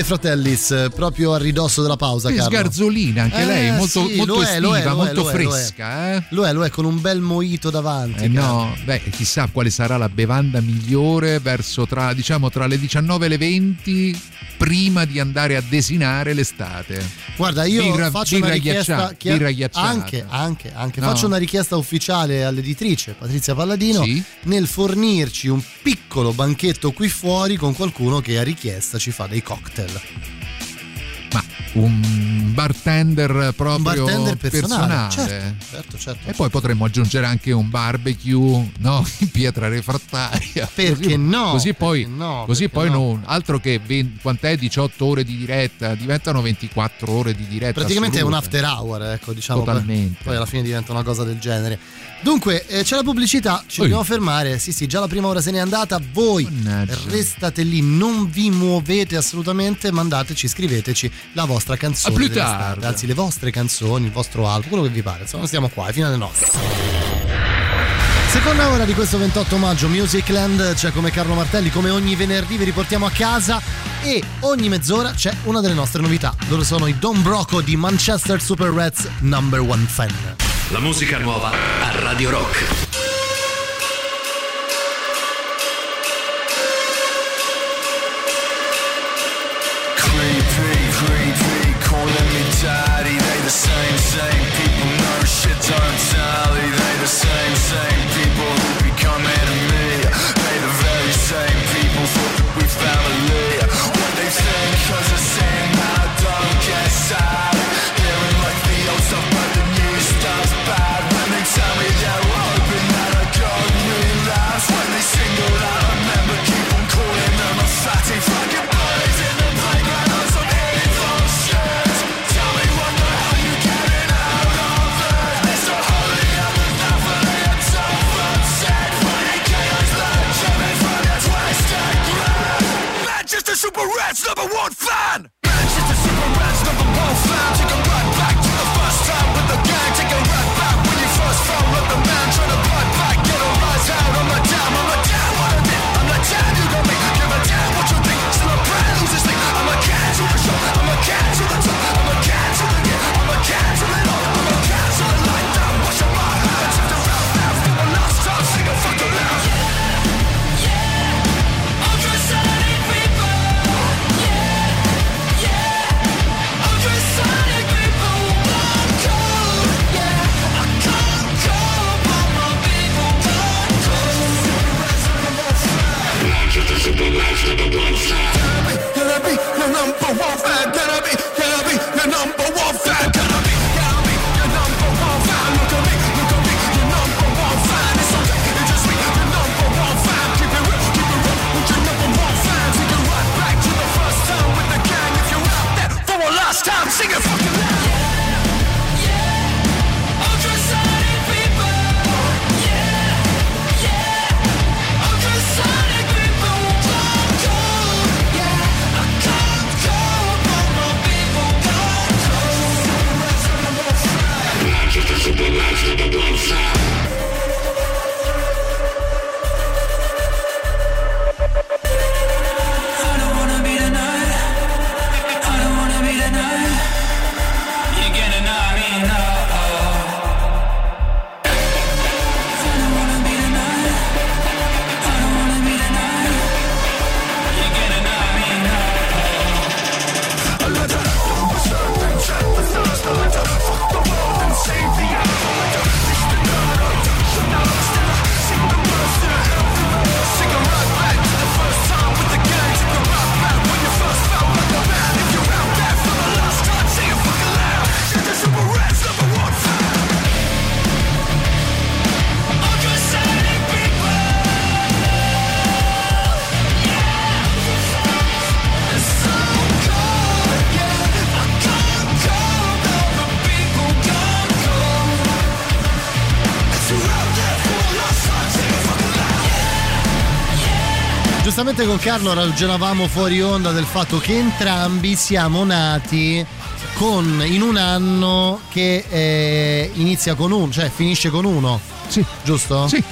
Fratellis, proprio a ridosso della pausa, Che Carlo. sgarzolina anche Eh, lei, molto, sì, molto lo è, estiva, lo è, molto lo è, lo è. fresca. Eh? Lo è, lo è, con un bel moito davanti. Eh no, beh, chissà quale sarà la bevanda migliore verso tra, diciamo, tra le 19 e le 20 prima di andare a desinare l'estate. Guarda, io birra, faccio birra una richiesta birra ghiacciata. anche, anche, anche. No. faccio una richiesta ufficiale all'editrice Patrizia Palladino Sì. nel fornirci un piccolo banchetto qui fuori con qualcuno che a richiesta ci fa dei cocktail. Ma un bartender proprio Un bartender personale. personale. Certo, certo, certo. E poi potremmo aggiungere anche un barbecue no? in pietra refrattaria. Perché Così- no? Così poi, Perché no? così poi no? non, altro che 20 quant'è 18 ore di diretta, diventano 24 ore di diretta. Praticamente è un assoluta. after hour, ecco, diciamo. Totalmente. Poi alla fine diventa una cosa del genere. Dunque, eh, c'è la pubblicità, ci Oi. dobbiamo fermare. Sì, sì, già la prima ora se n'è andata. Voi Mannaggia. restate lì, non vi muovete assolutamente. Mandateci, scriveteci la vostra canzone. Tardi. Anzi, le vostre canzoni, il vostro album, quello che vi pare. Insomma, stiamo qua, fino alle 9. Seconda ora di questo 28 maggio, Musicland, c'è come Carlo Martelli, come ogni venerdì vi riportiamo a casa e ogni mezz'ora c'è una delle nostre novità. Loro sono i Don Broco di Manchester Super Reds Number One Fan. La musica nuova a Radio Rock. Super Reds number one fan. Carlo ragionavamo fuori onda del fatto che entrambi siamo nati con, in un anno che eh, inizia con uno, cioè finisce con uno. Sì. Giusto? Sì.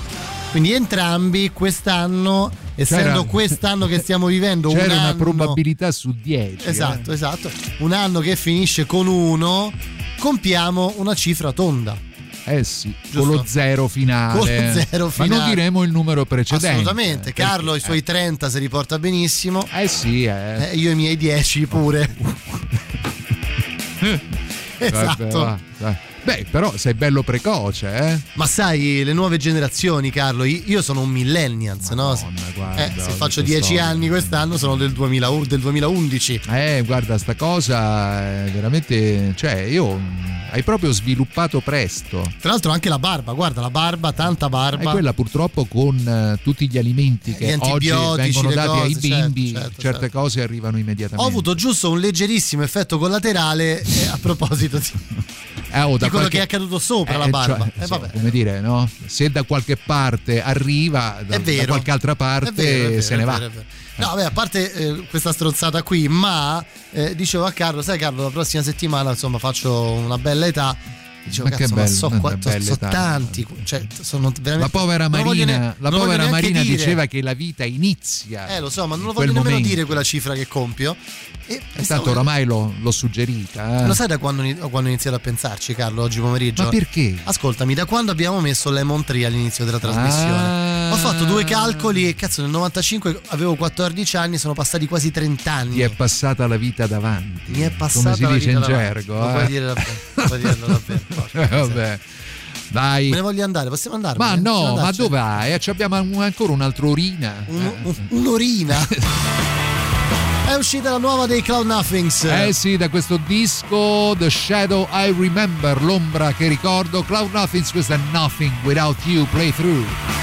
Quindi entrambi quest'anno essendo C'era- quest'anno che stiamo vivendo un C'era una anno- probabilità su 10. Esatto, esatto. Un anno che finisce con uno, compiamo una cifra tonda. Eh sì, Giusto? con lo zero finale. Con lo zero Ma non finale. diremo il numero precedente. Assolutamente. perché- Carlo i suoi 30 si riporta benissimo. Eh sì, eh. Eh, io i miei 10 pure. esatto. Vabbè, va, dai. Beh, però sei bello precoce, eh? Ma sai, le nuove generazioni, Carlo, io sono un millennials, no? guarda, Eh, se faccio 10 storia. anni quest'anno sono del, 2000 del 2011. Eh, guarda, sta cosa è veramente. Cioè, io. mh, Hai proprio sviluppato presto. Tra l'altro anche la barba, guarda la barba, tanta E barba. quella purtroppo con eh, tutti gli alimenti che Gli oggi antibiotici, vengono dati ai cose, certo, bimbi, certo, certe certo. cose arrivano Ho immediatamente. avuto giusto un leggerissimo effetto collaterale eh, a proposito di, Eh, oh, da di quello qualche- che è accaduto sopra Eh, la barba. cioè, Eh, vabbè. come dire, no? Se da qualche parte arriva, da, da qualche altra parte vero, vero, se ne va. vero. No, vabbè, a parte eh, questa stronzata qui, ma eh, dicevo a Carlo, sai Carlo, la prossima settimana insomma faccio una bella età. Dicevo, Ma che cazzo, ma bello, so, una quanto, bella so età. tanti, cioè, sono veramente... La povera Marina, ne- la povera Marina diceva che la vita inizia. Eh, lo so, ma non lo voglio nemmeno momento. dire quella cifra che compio. E E tanto oramai l'ho, l'ho suggerita. eh. Lo sai da quando, quando ho iniziato a pensarci, Carlo, oggi pomeriggio? Ma perché? Ascoltami, da quando abbiamo messo Lemon Tree all'inizio della trasmissione? Ho fatto due calcoli e cazzo nel 95 avevo 14 anni, sono passati quasi 30 anni. Ti è passata la vita davanti. Mi è passata Come si la dice in davanti. gergo. Lo eh. puoi dire davvero, lo puoi dirlo davvero. Porca Eh, vabbè. Dai. Me ne voglio andare, possiamo andare? Ma no, ma dove vai? Eh, abbiamo ancora un'altra urina. Un- un- un'orina. È uscita la nuova dei Cloud Nothings. Eh sì, da questo disco The Shadow I Remember, l'ombra che ricordo, Cloud Nothings, questa è Nothing Without You Playthrough.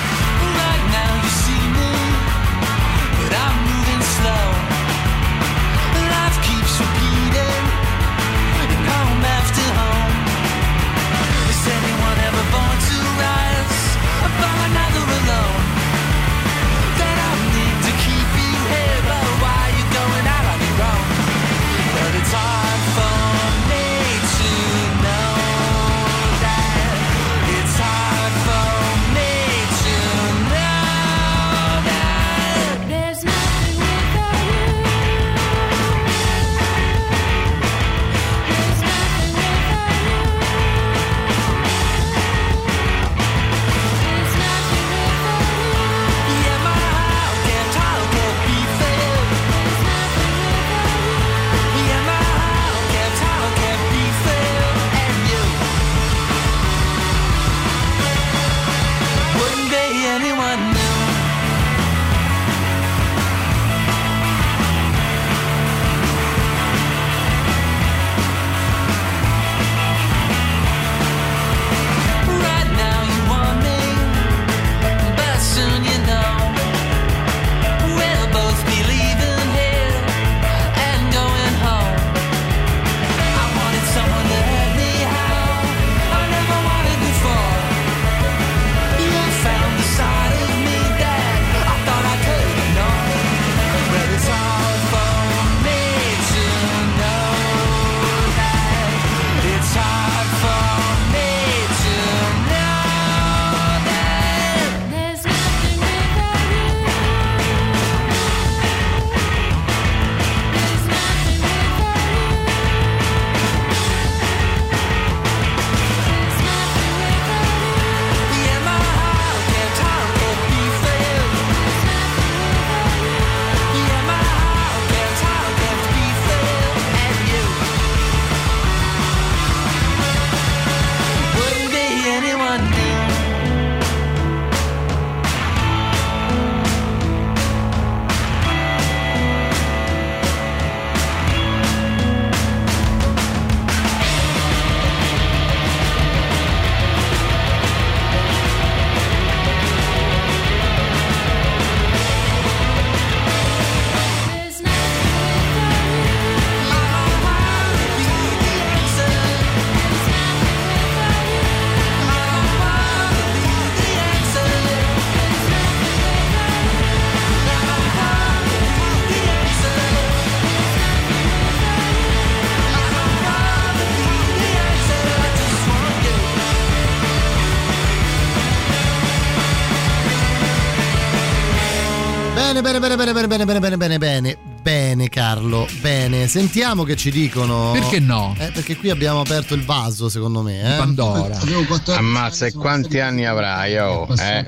Bene, bene, bene, bene, bene, bene, bene, bene, bene, bene, Carlo, bene. Sentiamo che ci dicono. Perché no? Eh, perché qui abbiamo aperto il vaso, secondo me. Eh? Pandora. Ammazza, e quanti anni avrai? Oh, eh?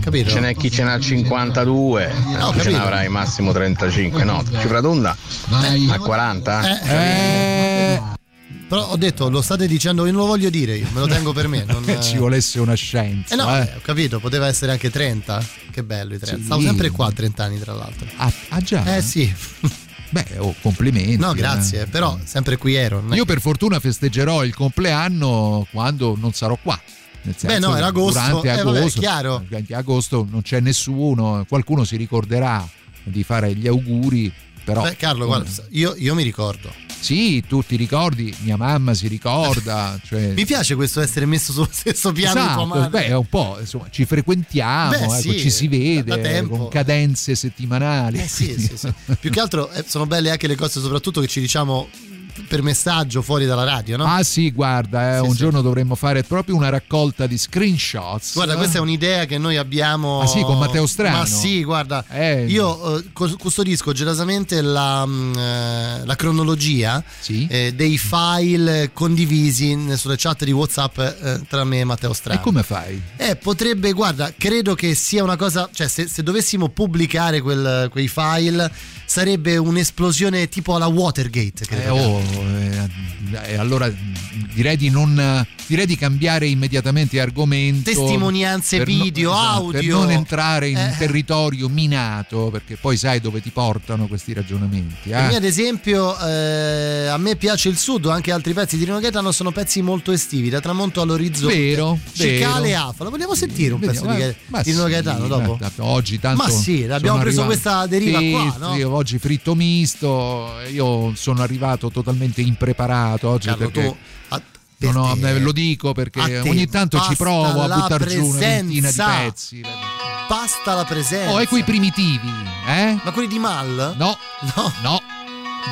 Capito? Ce n'è chi ce n'ha 52, chi ce ne avrai massimo 35, no? Cifra tonda? A 40? Eh, Però ho detto, lo state dicendo, io non lo voglio dire io, me lo tengo per me. Non, Che ci volesse una scienza. Eh no, eh. eh, ho capito, poteva essere anche 30. Che bello i 30. Sì. Stavo sempre qua a 30 anni, tra l'altro. Ah, ah, già? Eh sì. Beh, oh, complimenti. No, grazie, eh. però sempre qui ero. Io per fortuna festeggerò il compleanno quando non sarò qua. Nel senso Beh, no, era agosto. Durante Eh, vabbè, agosto, chiaro. durante agosto non c'è nessuno, qualcuno si ricorderà di fare gli auguri, però... Beh, Carlo, guarda, io, io mi ricordo. Sì, tu ti ricordi, mia mamma si ricorda. Cioè... Mi piace questo essere messo sullo stesso piano Esatto, beh, è un po', insomma, ci frequentiamo, Beh, ecco, sì, ci si vede con cadenze settimanali. Eh sì, sì, sì. Più che altro eh, sono belle anche le cose, soprattutto che ci diciamo per messaggio fuori dalla radio, no? Ah sì, guarda, eh, Sì, un sì. giorno dovremmo fare proprio una raccolta di screenshots. Guarda, questa è un'idea che noi abbiamo. Ah, sì, con Matteo Strano? Ma sì, guarda, Eh. io eh, cus- custodisco gelosamente la, mm, eh, la cronologia eh, dei file condivisi sulle chat di WhatsApp eh, tra me e Matteo Strano. E come fai? Eh, potrebbe, guarda, credo che sia una cosa, cioè se, se dovessimo pubblicare quel- quei file sarebbe un'esplosione tipo alla Watergate. Eh, credo. oh, eh, eh, allora direi di non direi di cambiare immediatamente argomento Testimonianze per no- video, esatto, per audio. non entrare in Eh. territorio minato perché poi sai dove ti portano questi ragionamenti Per me, eh? ad esempio, eh, a me piace il sud, anche altri pezzi di Rino Gaetano sono pezzi molto estivi, da tramonto all'orizzonte. Vero, Cicale vero. Afala. Vogliamo sentire un Vediamo, pezzo di, eh, ma di Rino sì, Gaetano dopo? guarda, oggi tanto Ma sì, abbiamo preso arrivato- questa deriva Sì, qua, no? sì, oggi fritto misto io sono arrivato totalmente impreparato oggi Carlo, perché tu, a- No, no, lo dico perché te ogni tanto ci provo a la buttar giù una ventina di presenza. pezzi. Basta la presenza. Oh, e quei primitivi, eh? Ma quelli di Mal? No, no,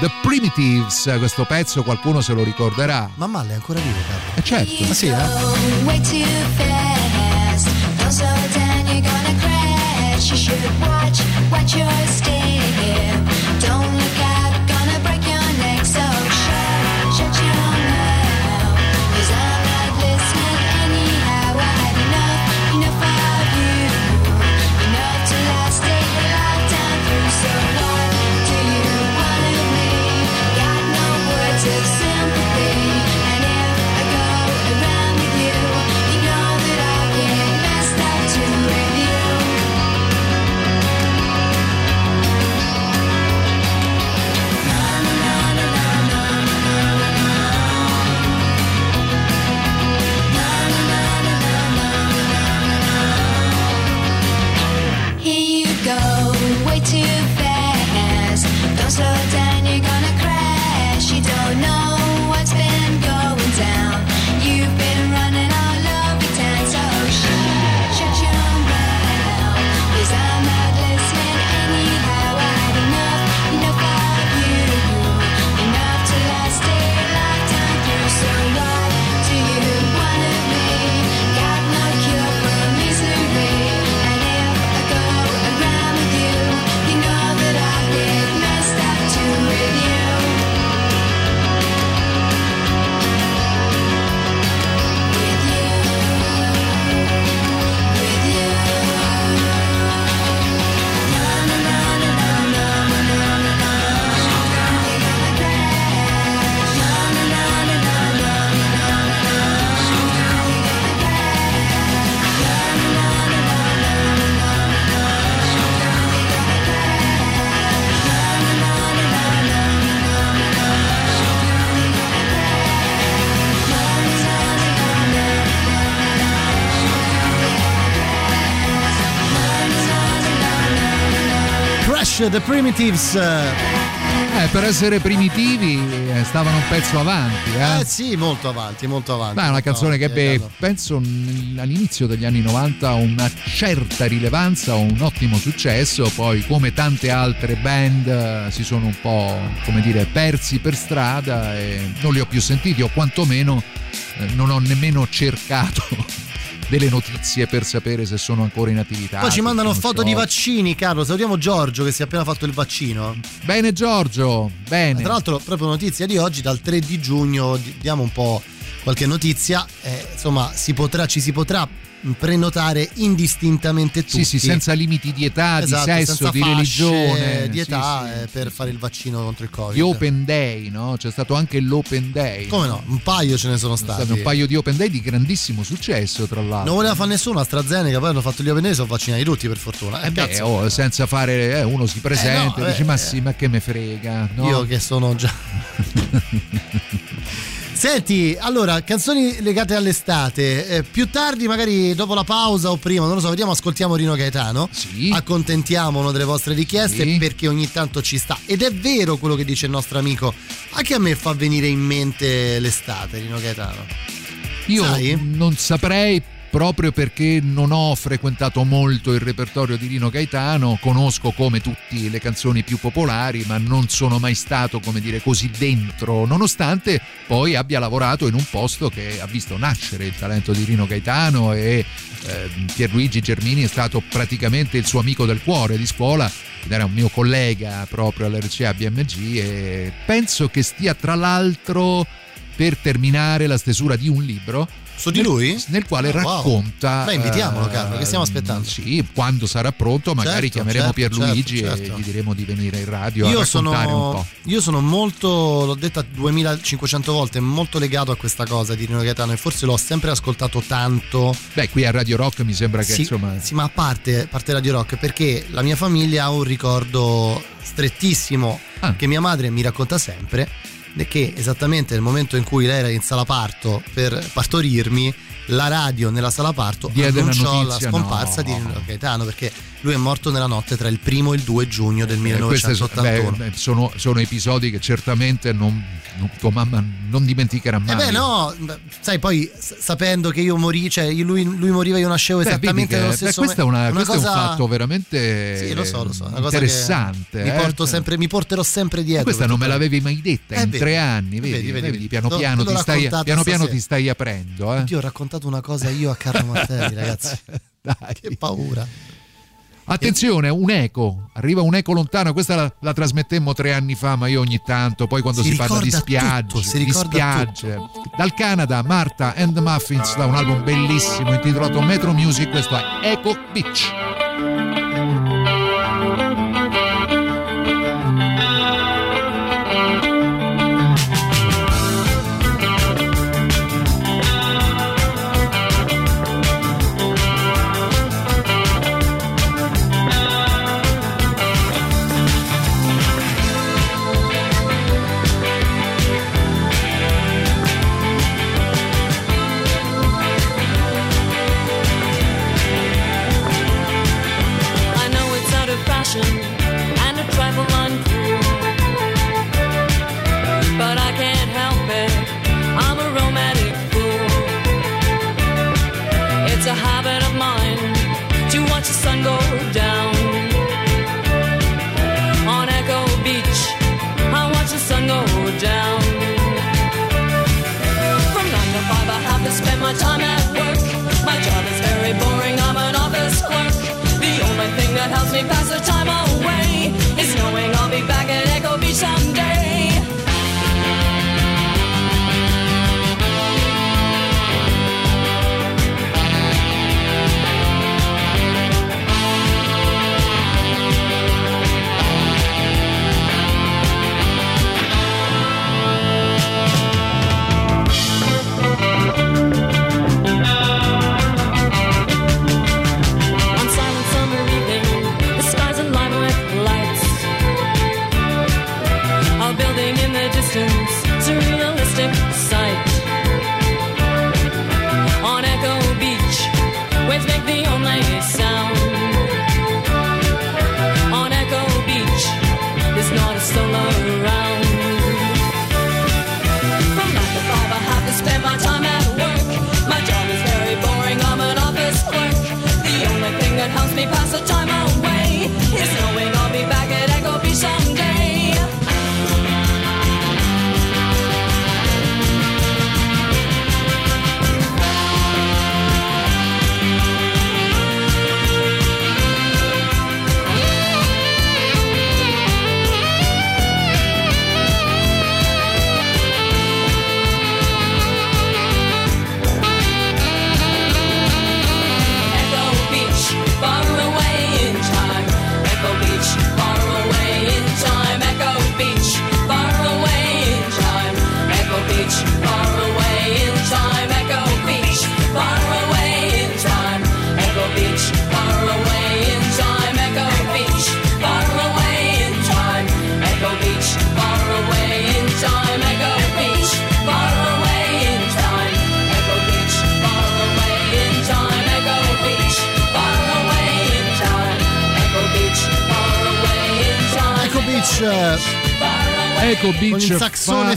The Primitives, questo pezzo qualcuno se lo ricorderà. Ma Mal è ancora vivo, Carlo? Eh certo. Ma sì, eh? Slow down, you're gonna crash. You should watch. The Primitives. Eh, per essere primitivi eh, stavano un pezzo avanti, eh? Eh sì, molto avanti, molto avanti. Beh, è una canzone che avanti, ebbe, Carlo. penso, all'inizio degli anni 90 una certa rilevanza, un ottimo successo, poi come tante altre band si sono un po', come dire, persi per strada e non li ho più sentiti o quantomeno eh, non ho nemmeno cercato delle notizie per sapere se sono ancora in attività. Poi ci mandano foto di vaccini, Carlo. Salutiamo Giorgio che si è appena fatto il vaccino. Bene Giorgio, bene. Tra l'altro, proprio notizia di oggi, dal 3 di giugno, di- diamo un po' qualche notizia. eh, insomma, si potrà, ci si potrà prenotare indistintamente tutti. Sì, sì, senza limiti di età, Esatto, di sesso, di fasce religione. di Sì, età sì. eh, per fare il vaccino contro il Covid. Gli Open Day, no? C'è stato anche l'Open Day. Come no? Un paio ce ne sono Sono stati. stati un paio di Open Day di grandissimo successo, tra l'altro. Non voleva fare nessuno AstraZeneca, poi hanno fatto gli Open Day, sono vaccinati tutti per fortuna. Eh, Eh beh, oh, senza fare, eh, uno si presenta Eh, no, e dice: eh, Ma eh. sì, ma che me frega? no?" Io che sono già. Senti, allora, canzoni legate all'estate. Eh, più tardi, magari dopo la pausa o prima, non lo so, vediamo, ascoltiamo Rino Gaetano. Accontentiamo una delle vostre richieste Sì. perché ogni tanto ci sta. Ed è vero quello che dice il nostro amico. Anche a me fa venire in mente l'estate, Rino Gaetano. Io Sai? non saprei proprio perché non ho frequentato molto il repertorio di Rino Gaetano, conosco come tutti le canzoni più popolari, ma non sono mai stato, come dire, così dentro, nonostante poi abbia lavorato in un posto che ha visto nascere il talento di Rino Gaetano e eh, Pierluigi Germini è stato praticamente il suo amico del cuore di scuola ed era un mio collega proprio all'RCA BMG e penso che stia tra l'altro per terminare la stesura di un libro Su di lui? nel quale Ah, wow. racconta Beh, invitiamolo, eh, Carlo, che stiamo aspettando. sì quando sarà pronto magari Certo, chiameremo certo, Pierluigi certo, e certo. gli diremo di venire in radio Io a raccontare un sono, po' io sono molto, l'ho detta 2500 volte, molto legato a questa cosa di Rino Gaetano e forse l'ho sempre ascoltato tanto. beh qui a Radio Rock mi sembra che Sì, insomma sì, ma a parte, a parte Radio Rock, perché la mia famiglia ha un ricordo strettissimo Ah. che mia madre mi racconta sempre, che esattamente nel momento in cui lei era in sala parto per partorirmi, la radio nella sala parto Diede annunciò la scomparsa no. di Gaetano perché lui è morto nella notte tra il primo e il 2 giugno del Eh, queste so- 1981. beh, beh, sono, sono episodi che certamente non, non- tua mamma non dimenticherà mai Eh beh no, beh, sai poi sapendo che io morì, cioè io- lui, lui moriva io nascevo Beh, esattamente nello beh, stesso questo è, una- una questo è cosa- un fatto veramente Sì, lo so, lo so, è interessante. mi, eh. porto sempre, mi porterò sempre dietro. Questa non me l'avevi mai detta Eh, in vedi, tre anni, vedi, vedi, vedi, vedi, piano piano, ti stai, piano, piano ti stai aprendo. Eh. Oddio, ho raccontato una cosa io a Carlo Martelli, ragazzi. Che paura. Attenzione, un eco, arriva un eco lontano, questa la, la trasmettemmo tre anni fa, ma io ogni tanto, poi quando Si si, parla di spiagge, tutto, si di spiagge. Dal Canada, Marta and the Muffins, da un album bellissimo intitolato Metro Music, questo è Echo Beach.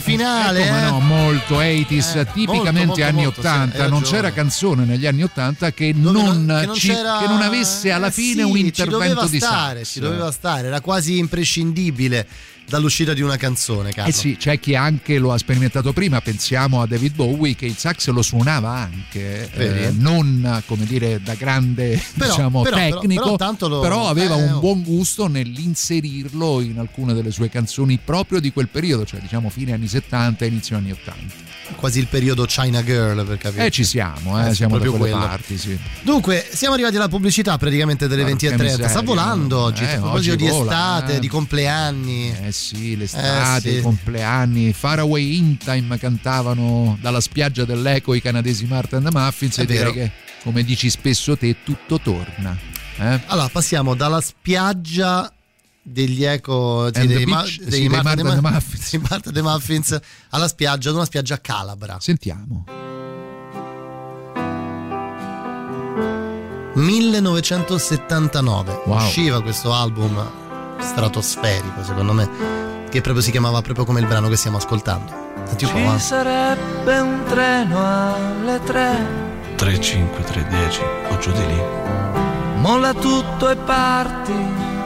Fa- finale, eh, come eh? no, molto 80s, tipicamente molto, anni molto, 80. sì, non c'era canzone negli anni 80 che non, che non ci- che non avesse alla Eh fine sì, un ci intervento doveva di stare, sax. ci doveva stare, era quasi imprescindibile dall'uscita di una canzone, Carlo. Eh sì, c'è chi anche lo ha sperimentato prima, pensiamo a David Bowie che il sax lo suonava anche, eh, non come dire da grande Però- diciamo, però- però- tecnico, però lo- aveva eh, un oh. buon gusto nell'inserirlo in alcune delle sue canzoni proprio di quel periodo, cioè diciamo fine anni 70 inizio anni 80. Quasi il periodo China Girl per capire. Eh ci siamo, eh, Eh, siamo proprio quelle parti, sì. Dunque, siamo arrivati alla pubblicità praticamente delle Porca 20.30. Sta volando oggi. Eh, a proposito di vola, estate, eh. di compleanni. Eh sì, l'estate, Eh, sì. i compleanni, Faraway in Time cantavano dalla spiaggia dell'Eco i canadesi Martin and the Muffins È e direi vero. che, come dici spesso te, tutto torna. eh? Allora, passiamo dalla spiaggia degli eco dei, ma- beach, dei sì, Muffins. dei de Muffins alla spiaggia, ad una spiaggia calabra. Sentiamo. 1979 Wow. usciva questo album stratosferico, secondo me, che proprio si chiamava proprio come il brano che stiamo ascoltando. Senti un Ci eh. sarebbe un treno alle tre 3, 5, 3, 10 o giù di lì. Molla tutto e parti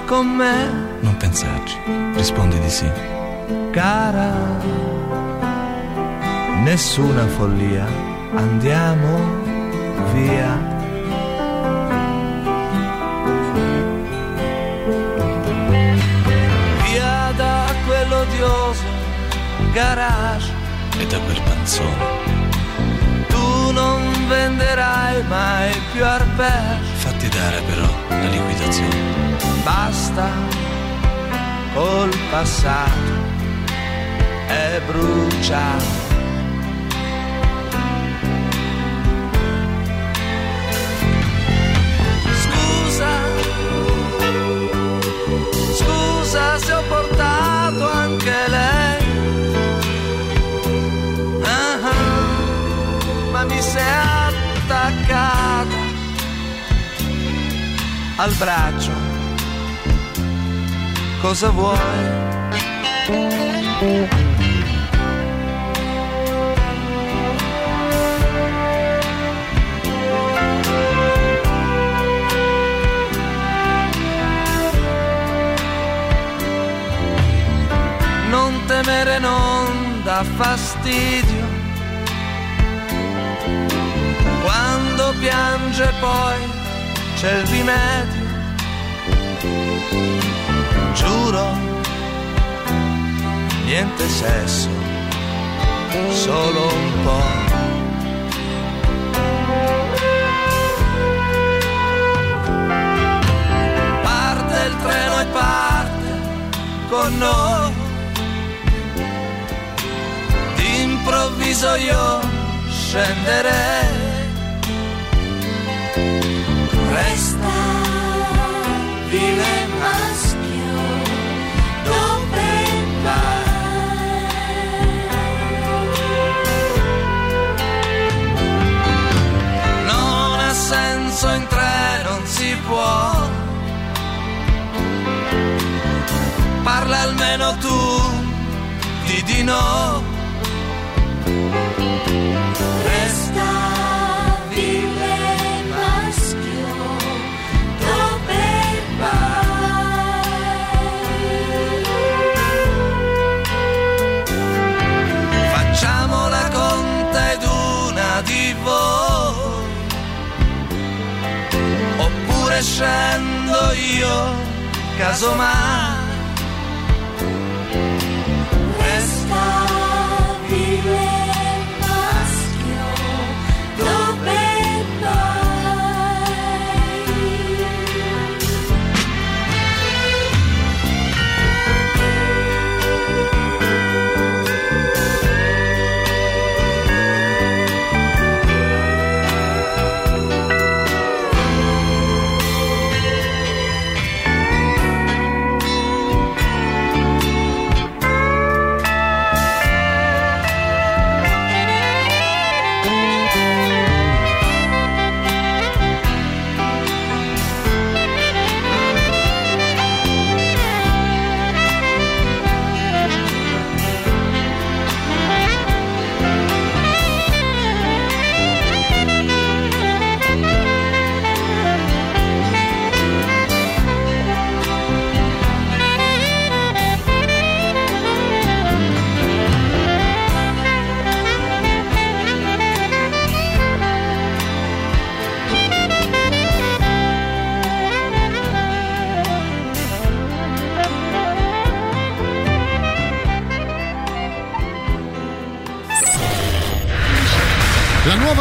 con me, Non pensarci, rispondi di sì. cara. Nessuna follia, andiamo via. Via da quell'odioso garage. E da quel panzone. Tu non venderai mai più arpeggi. Fatti dare però la liquidazione. Basta col passato, è bruciato. Scusa, scusa se ho portato anche lei. Ah, ma mi sei attaccata al braccio cosa vuoi? Non temere non dà fastidio. Quando piange poi c'è il rimedio giuro, niente sesso, solo un po'. Parte il treno e parte con noi. D'improvviso io scenderei. Può. Parla almeno tu di di no. Oppure scendo io, casomai.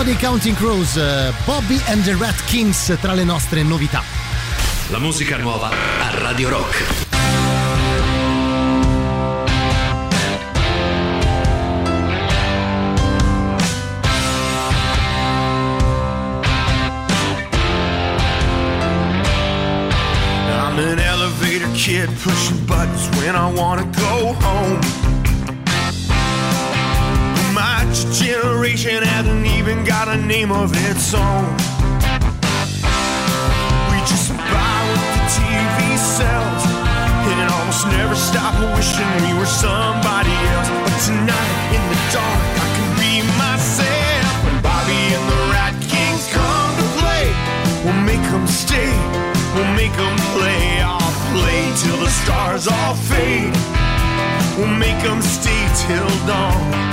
Nuova dei Counting Crows, eh, Bobby and the Rat Kings tra le nostre novità. La musica nuova a Radio Rock. I'm an elevator kid pushing buttons when I wanna go home. My generation hasn't even got a name of its own. We just buy what the TV sells and almost never stop wishing we were somebody else. But tonight in the dark, I can be myself. When Bobby and the Rat Kings come to play, we'll make them stay. We'll make them play. I'll play till the stars all fade. We'll make them stay till dawn.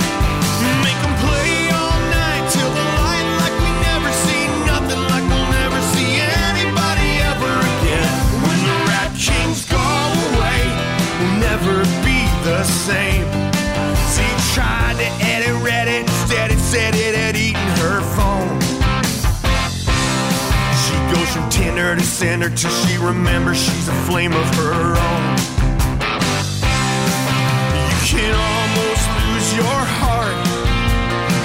The same. She tried to edit Reddit, instead it said it had eaten her phone. She goes from Tinder to Cinder till she remembers she's a flame of her own. You can almost lose your heart,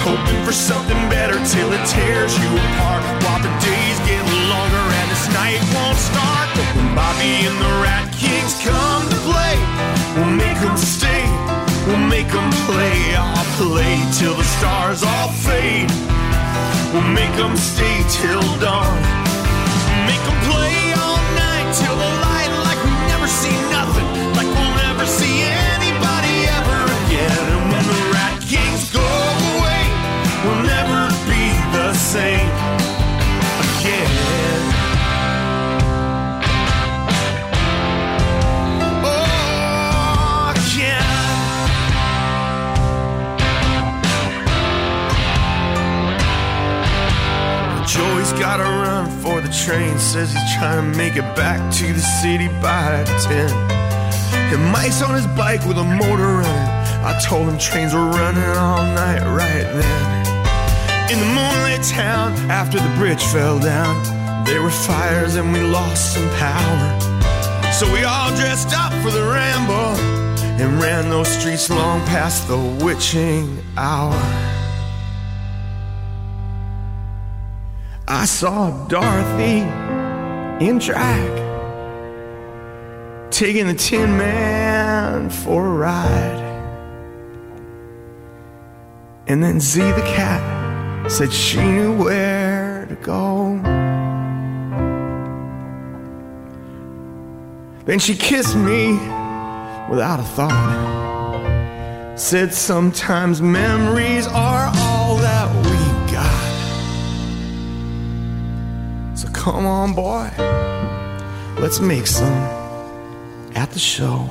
hoping for something better till it tears you apart. While the days get longer and this night won't start. Bobby and the Rat Kings come to play, we'll make them stay, we'll make them play. I'll play till the stars all fade. We'll make them stay till dawn. Make them play gotta run for the train. Says he's trying to make it back to the city by 10. And Mike's on his bike with a motor running. I told him trains were running all night right then. In the moonlit town, after the bridge fell down, there were fires and we lost some power. So we all dressed up for the ramble and ran those streets long past the witching hour. I saw Dorothy in drag, taking the Tin Man for a ride. And then Z the cat said she knew where to go. Then she kissed me without a thought. Said sometimes memories are come on, boy, let's make some at the show.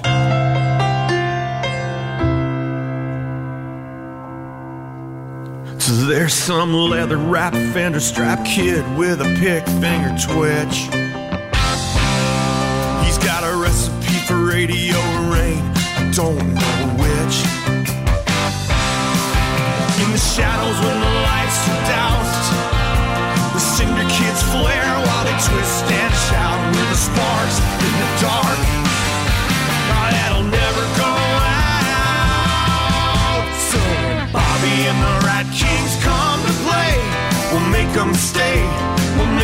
So there's some leather wrapped fender strap kid with a pick finger twitch. He's got a recipe for radio rain, I don't know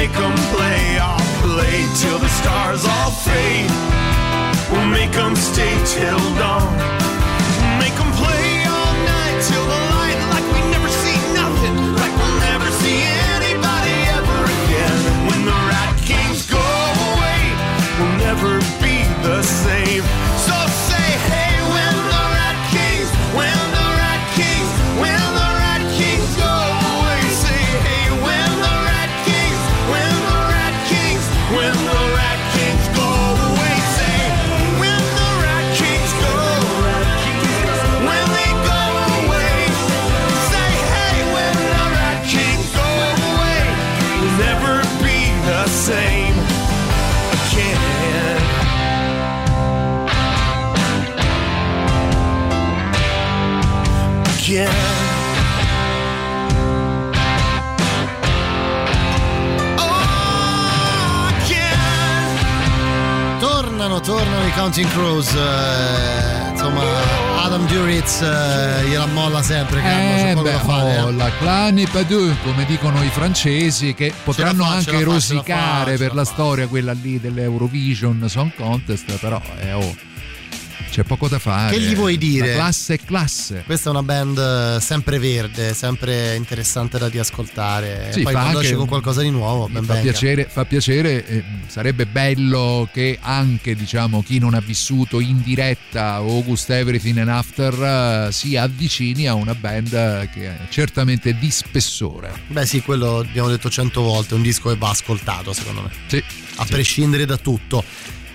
make them play. I'll play till the stars all fade. We'll make them stay till dawn. Make them play all night till the tornano, tornano i Counting Crows. eh, insomma, Adam Duritz eh, gliela molla sempre. C'è Eh, beh, da fare. eh. oh, la clan Padu, come dicono i francesi, che potranno fa, anche fa, rosicare fa, per la storia, quella lì dell'Eurovision Song Contest, però eh, oh, c'è poco da fare. Che gli vuoi dire? La classe è classe. Questa è una band eh, sempre verde, sempre interessante da riascoltare. Sì, Poi fa quando esce con qualcosa di nuovo, ben Fa venga. piacere, fa piacere eh, sarebbe bello che anche diciamo, chi non ha vissuto in diretta August Everything and After eh, si avvicini a una band che è certamente di spessore. Beh sì, quello abbiamo detto cento volte, un disco che va ascoltato secondo me. Sì. A prescindere da tutto.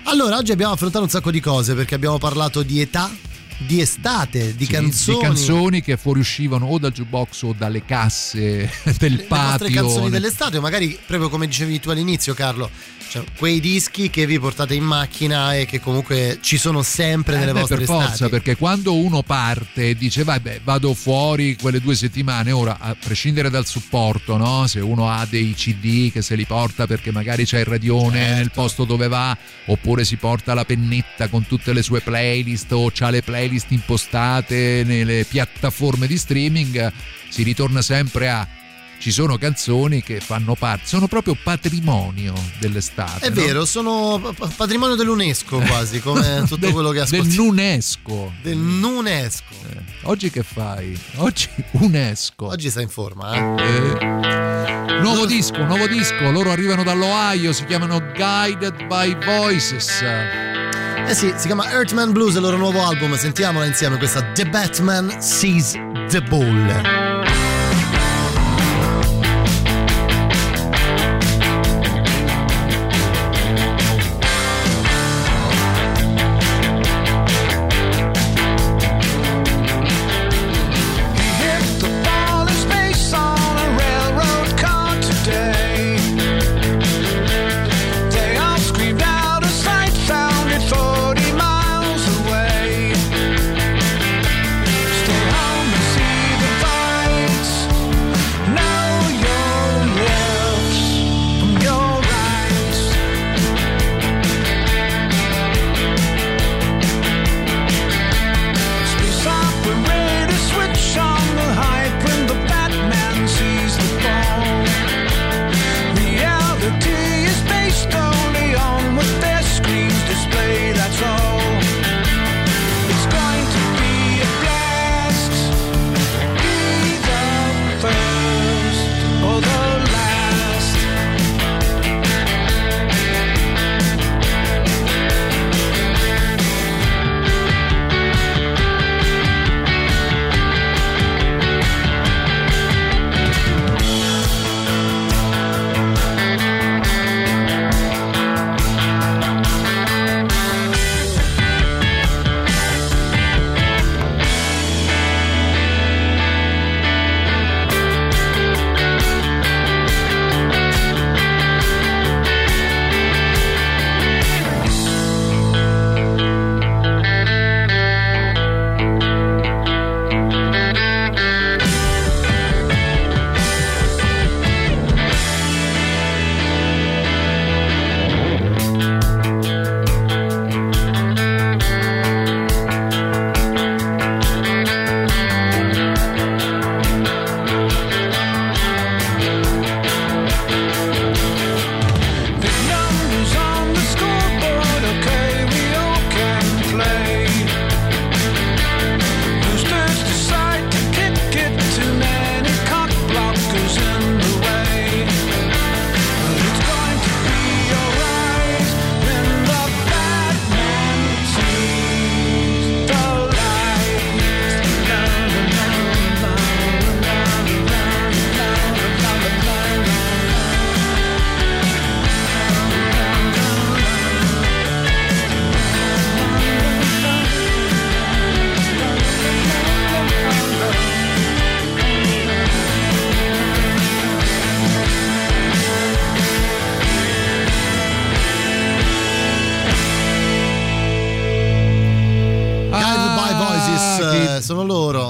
Allora, oggi abbiamo affrontato un sacco di cose perché abbiamo parlato di età, di estate, di Sì, canzoni. di canzoni che fuoriuscivano o dal jukebox o dalle casse del le patio. canzoni dell'estate o magari proprio come dicevi tu all'inizio Carlo cioè, quei dischi che vi portate in macchina e che comunque ci sono sempre Eh, nelle beh, vostre per forza, estati perché quando uno parte e dice vabbè vado fuori quelle due settimane, ora a prescindere dal supporto, no? se uno ha dei CD che se li porta perché magari c'è il radione Certo. nel posto dove va, oppure si porta la pennetta con tutte le sue playlist o c'ha le playlist impostate nelle piattaforme di streaming, si ritorna sempre a... Ci sono canzoni che fanno parte, sono proprio patrimonio dell'estate. è no? vero sono pa- pa- patrimonio dell'UNESCO quasi come tutto Del- quello che ascolti Del NUNESCO. del NUNESCO Oggi che fai? Oggi UNESCO. oggi sei in forma eh? Eh, nuovo disco, nuovo disco. Loro arrivano dall'Ohio, si chiamano Guided by Voices. Eh sì, si chiama Earthman Blues, il loro nuovo album. Sentiamola insieme, questa The Batman Sees the Bull.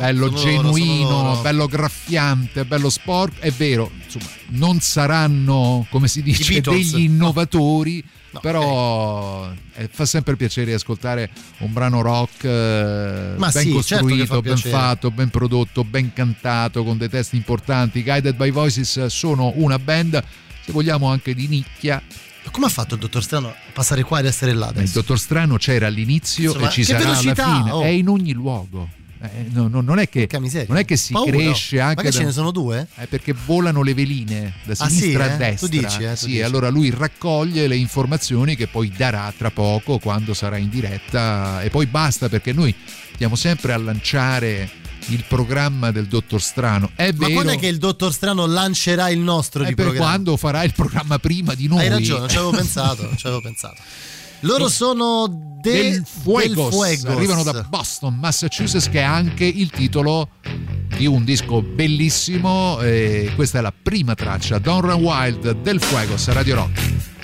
Bello sono loro, genuino, sono loro. bello graffiante, bello sporco. È vero, insomma, non saranno, come si dice, degli innovatori, però eh, fa sempre piacere ascoltare un brano rock eh, ben sì, certo costruito, fa ben fatto, ben prodotto, ben cantato, con dei testi importanti. Guided by Voices sono una band, se vogliamo, anche di nicchia. Ma come ha fatto il dottor Strano a passare qua ed essere là Il adesso? dottor Strano c'era all'inizio Insomma, e ci sarà alla velocità, fine. oh. È in ogni luogo. Eh, no, no, non, è che, non è che si Paura. cresce Ma anche che da- ce ne sono due? Eh, perché volano le veline da Ah, sì, sinistra eh? a destra. Tu dici, eh, tu sì, dici. allora lui raccoglie le informazioni che poi darà tra poco quando sarà in diretta e poi basta perché noi stiamo sempre a lanciare il programma del dottor Strano. È Ma vero. quando è che il dottor Strano lancerà il nostro è di per programma? quando farà il programma prima di noi. Hai ragione, ci avevo pensato, ci avevo pensato. Loro sono de- del Fuegos. del Fuegos. arrivano da Boston, Massachusetts, che è anche il titolo di un disco bellissimo. E questa è la prima traccia, Don't Run Wild del Fuegos Radio Rock.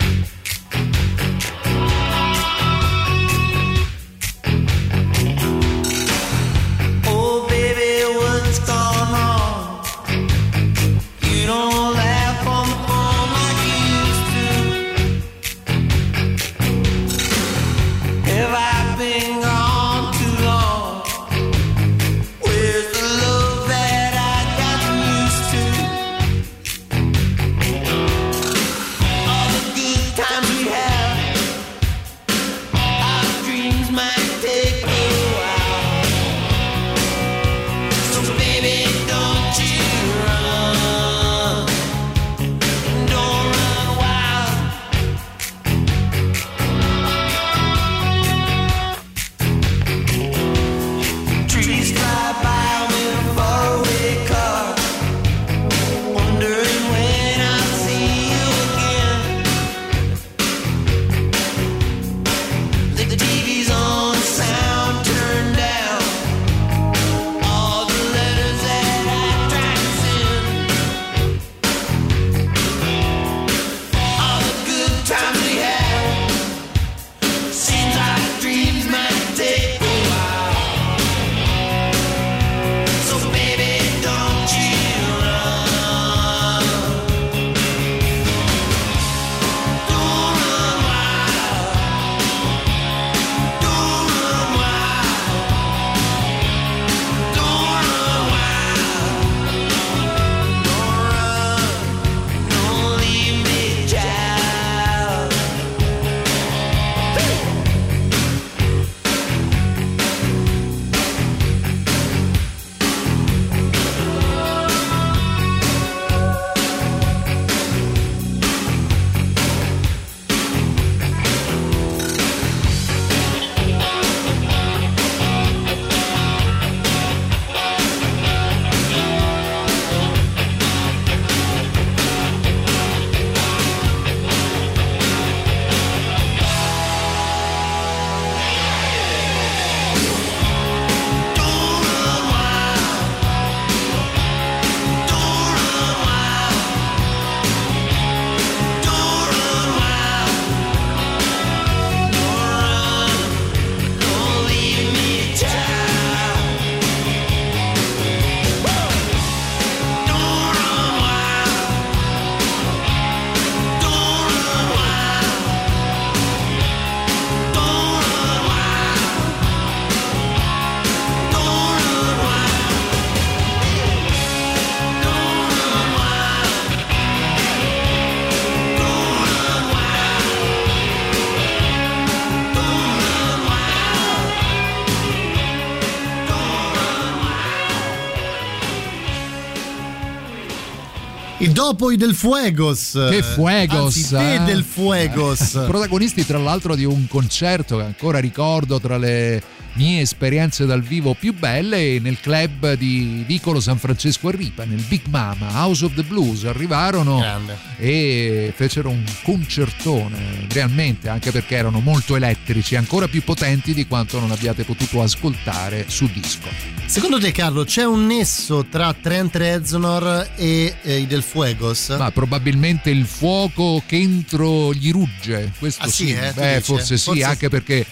I dopo i del Fuegos. Che Fuegos! Anzi, eh? del Fuegos. Protagonisti tra l'altro di un concerto che ancora ricordo tra le mie esperienze dal vivo più belle nel club di Vicolo San Francesco a Ripa, nel Big Mama, House of the Blues. Arrivarono Grande. e fecero un concertone, realmente, anche perché erano molto elettrici, ancora più potenti di quanto non abbiate potuto ascoltare su disco. Secondo te, Carlo, c'è un nesso tra Trent Reznor e eh, i del Fuegos? Ma probabilmente il fuoco che entro gli rugge, questo Ah, sì, sì, eh, Beh, forse eh? sì, Forse anche perché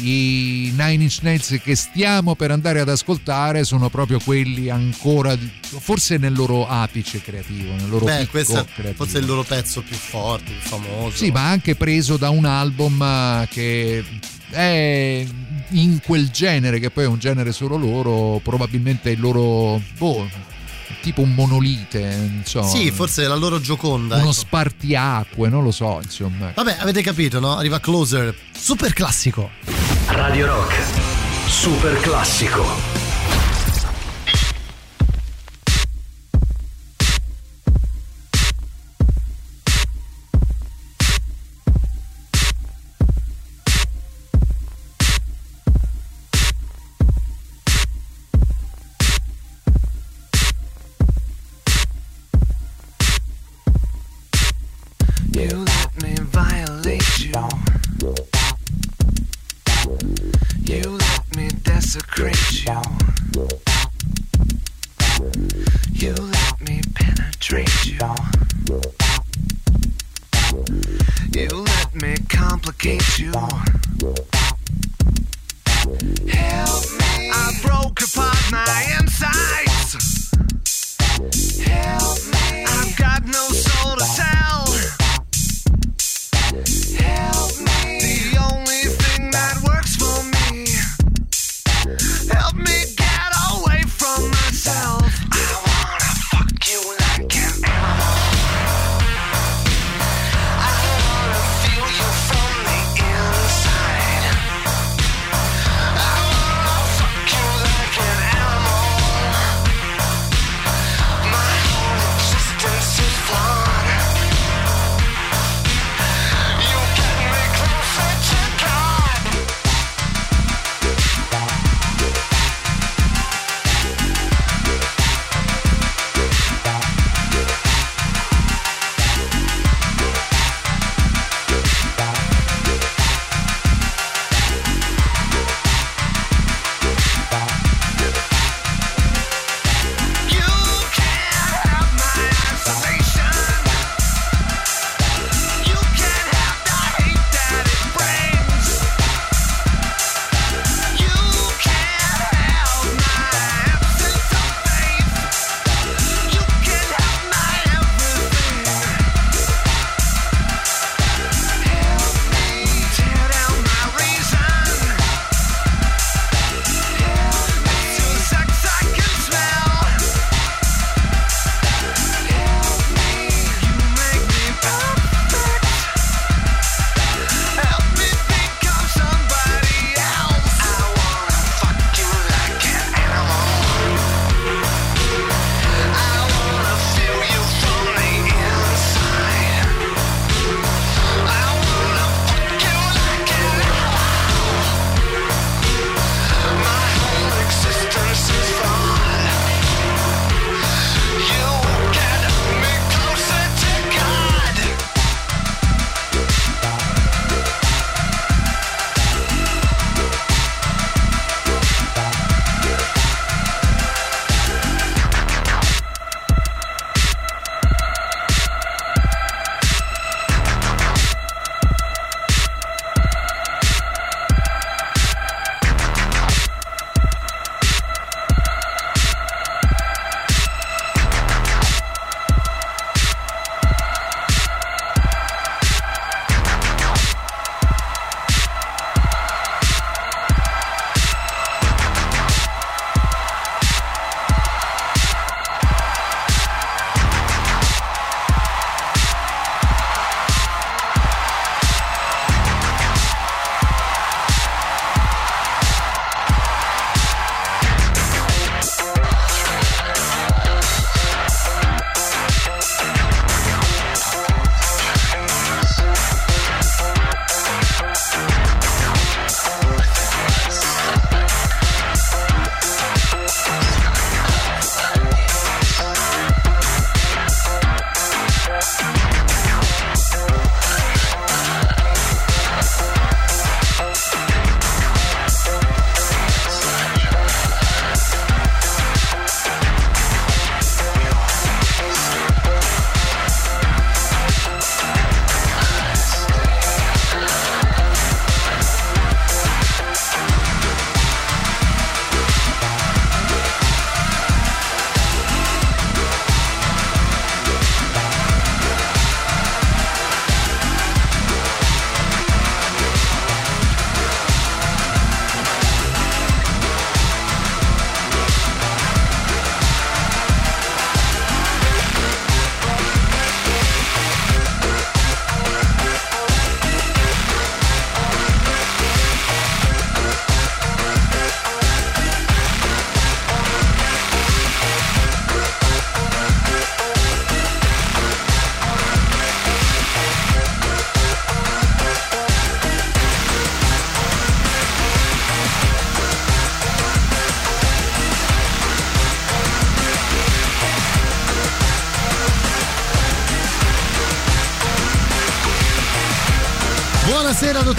i Nine Inch Nails che stiamo per andare ad ascoltare sono proprio quelli ancora forse nel loro apice creativo nel loro Beh, questo è creativo. forse il loro pezzo più forte, più famoso. sì ma anche preso da un album eh, che è in quel genere che poi è un genere solo loro probabilmente il loro boh tipo un monolite insomma Sì, forse la loro gioconda. uno ecco. spartiacque non lo so insomma Vabbè, avete capito, no? Arriva Closer, super classico. Radio Rock. Super classico.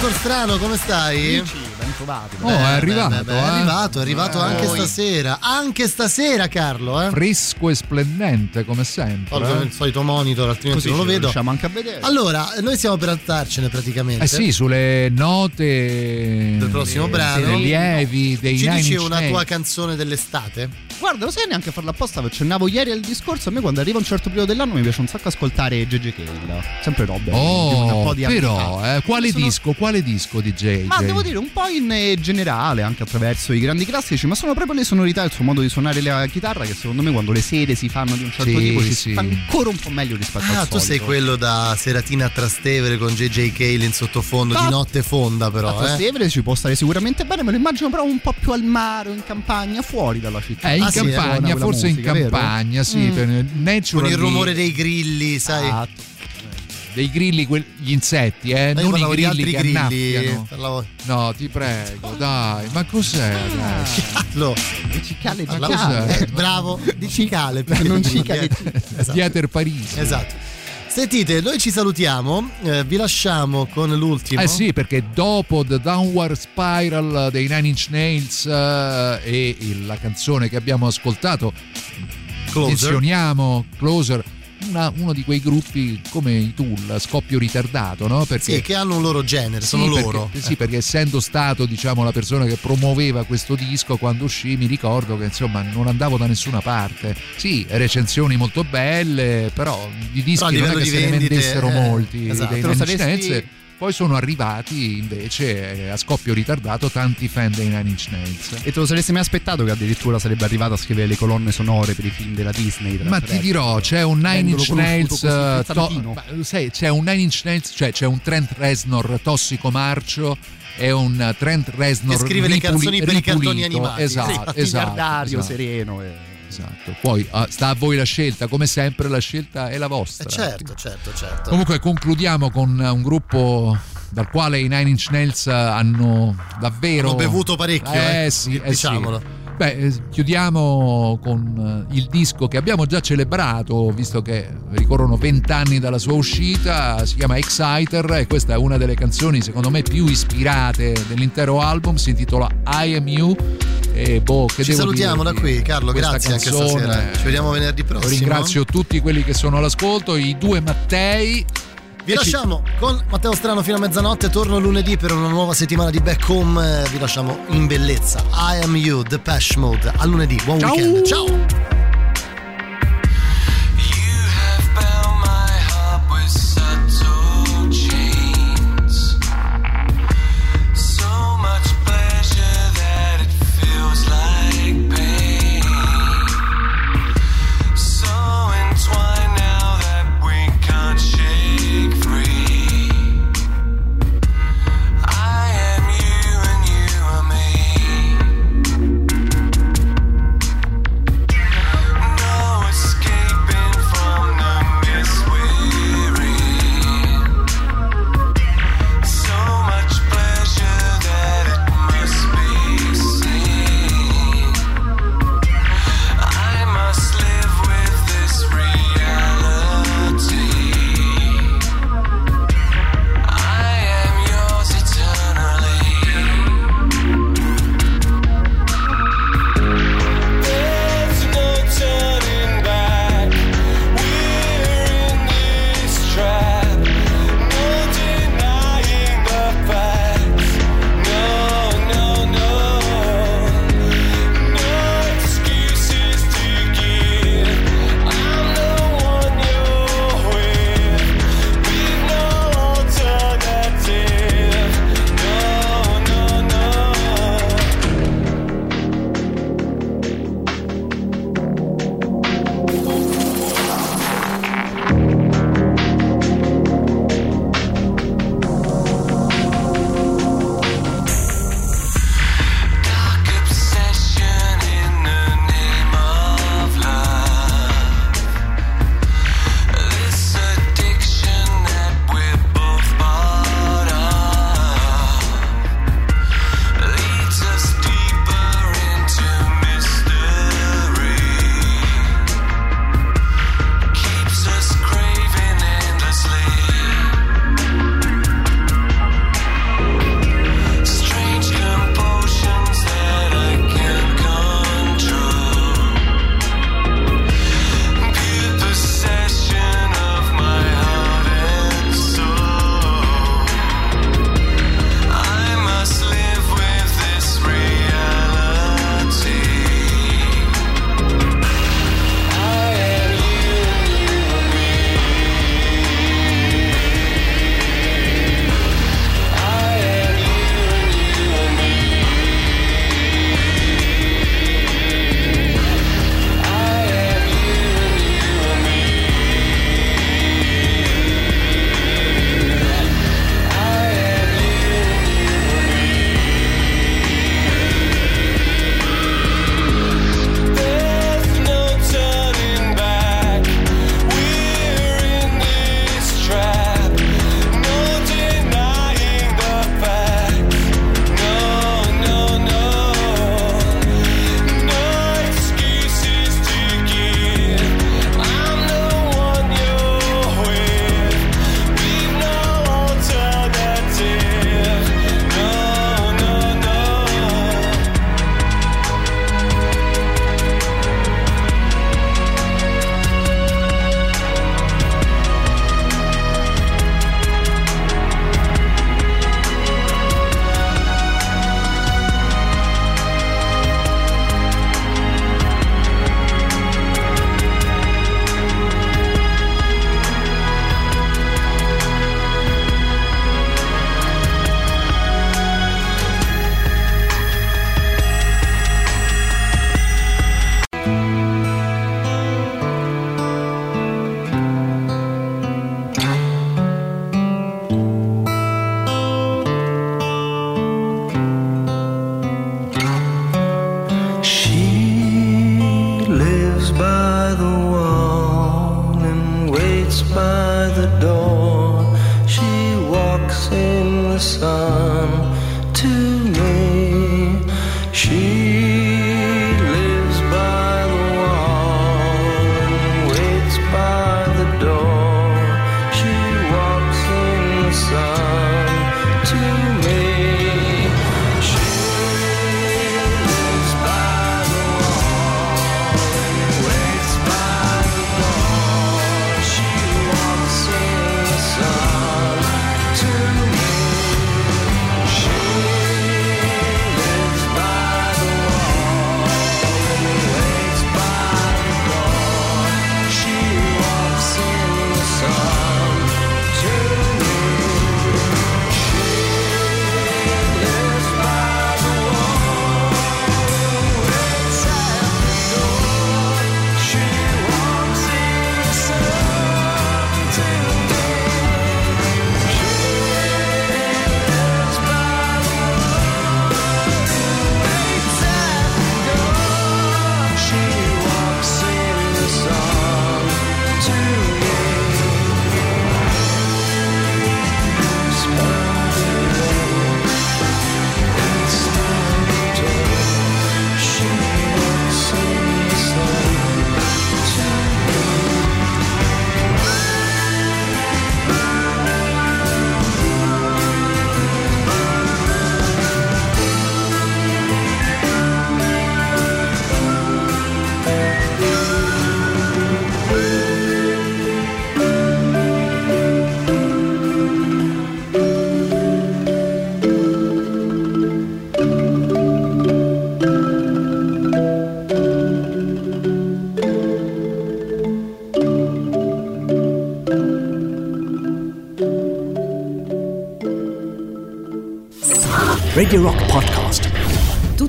Dottor Strano, come stai? ben trovati. Oh, è arrivato, beh, beh, eh. è arrivato, è arrivato Eh, anche poi. stasera. Anche stasera, Carlo, eh. Fresco e splendente come sempre. Ovvio, il solito monitor, altrimenti Così non lo vedo. riusciamo anche a vedere. Allora, noi stiamo per andarcene praticamente. Eh sì, sulle note Del prossimo dei brano. rilievi dei Ci dici una Nails. tua canzone dell'estate? Guarda, lo sai neanche a farla apposta, accennavo ieri al discorso, a me quando arriva un certo periodo dell'anno mi piace un sacco ascoltare JJ Cale. Sempre robe di un Oh, po' di però, eh, quale Sono- disco? Quale disco di JJ? Ma devo dire un po' in eh, generale, anche attraverso i grandi classici, ma sono proprio le sonorità il suo modo di suonare la chitarra che secondo me quando le serie si fanno di un certo Sì, tipo ci sì. fa ancora un po' meglio rispetto Ah, al tu sei solito. quello da seratina a Trastevere con JJ Cale in sottofondo, di No. notte fonda però, A eh. Trastevere ci può stare sicuramente bene, me lo immagino però un po' più al mare o in campagna, fuori dalla città. Eh, in Ah, sì, campagna, quella forse musica, in vero? campagna, sì, Mm. per Con il rumore dei grilli, sai? Esatto. Dei grilli, quel- gli insetti, eh, non i di grilli che grilli, annaffiano. parlavo- No, ti prego, dai, ma cos'è? Carlo, di cicale, Ma parlavo- cos'è? eh, bravo, di cicale, per Non cicale. Esatto. Dieter Parisi. Esatto. Sentite, noi ci salutiamo, eh, vi lasciamo con l'ultimo. Eh sì, perché dopo The Downward Spiral dei Nine Inch Nails eh, e il- la canzone che abbiamo ascoltato, Closer. menzioniamo Closer, una- uno di quei gruppi come i Tool, a scoppio ritardato, no? Perché Sì, che hanno un loro genere, sono Sì, loro. Perché, sì, perché essendo stato diciamo, la persona che promuoveva questo disco quando uscì, mi ricordo che insomma non andavo da nessuna parte. Sì, recensioni molto belle, però di dischi Però non è che di se ne vendite, vendessero eh, molti esatto. dei Poi sono arrivati invece eh, a scoppio ritardato tanti fan dei Nine Inch Nails. E te lo saresti mai aspettato che addirittura sarebbe arrivato a scrivere le colonne sonore per i film della Disney? Ma ti dirò, c'è un Nine Inch Nails. eh, to- sai, c'è un Nine Inch Nails, cioè c'è un Trent Reznor tossico marcio e un Trent Reznor Che scrive le ripuli- canzoni per i cartoni animati. Esatto, Sì, esatto, esatto. sereno. E... Esatto. Poi ah, sta a voi la scelta, come sempre la scelta è la vostra. Eh, certo, certo, certo. Comunque concludiamo con un gruppo dal quale i Nine Inch Nails hanno davvero Hanno bevuto parecchio, Eh eh, sì, eh diciamolo. sì. Beh, eh, chiudiamo con eh, il disco che abbiamo già celebrato, visto che ricorrono vent'anni dalla sua uscita, si chiama Exciter e questa è una delle canzoni secondo me più ispirate dell'intero album, si intitola I Am You e boh, che Ci salutiamo da qui, Carlo. Grazie anche canzone- stasera. Ci vediamo venerdì prossimo. Ringrazio tutti quelli che sono all'ascolto, i due Mattei. Vi lasciamo con Matteo Strano fino a mezzanotte. Torno lunedì per una nuova settimana di Back Home. Vi lasciamo in bellezza. I am you, The Pesh Mode. A lunedì. Buon Ciao. weekend. Ciao.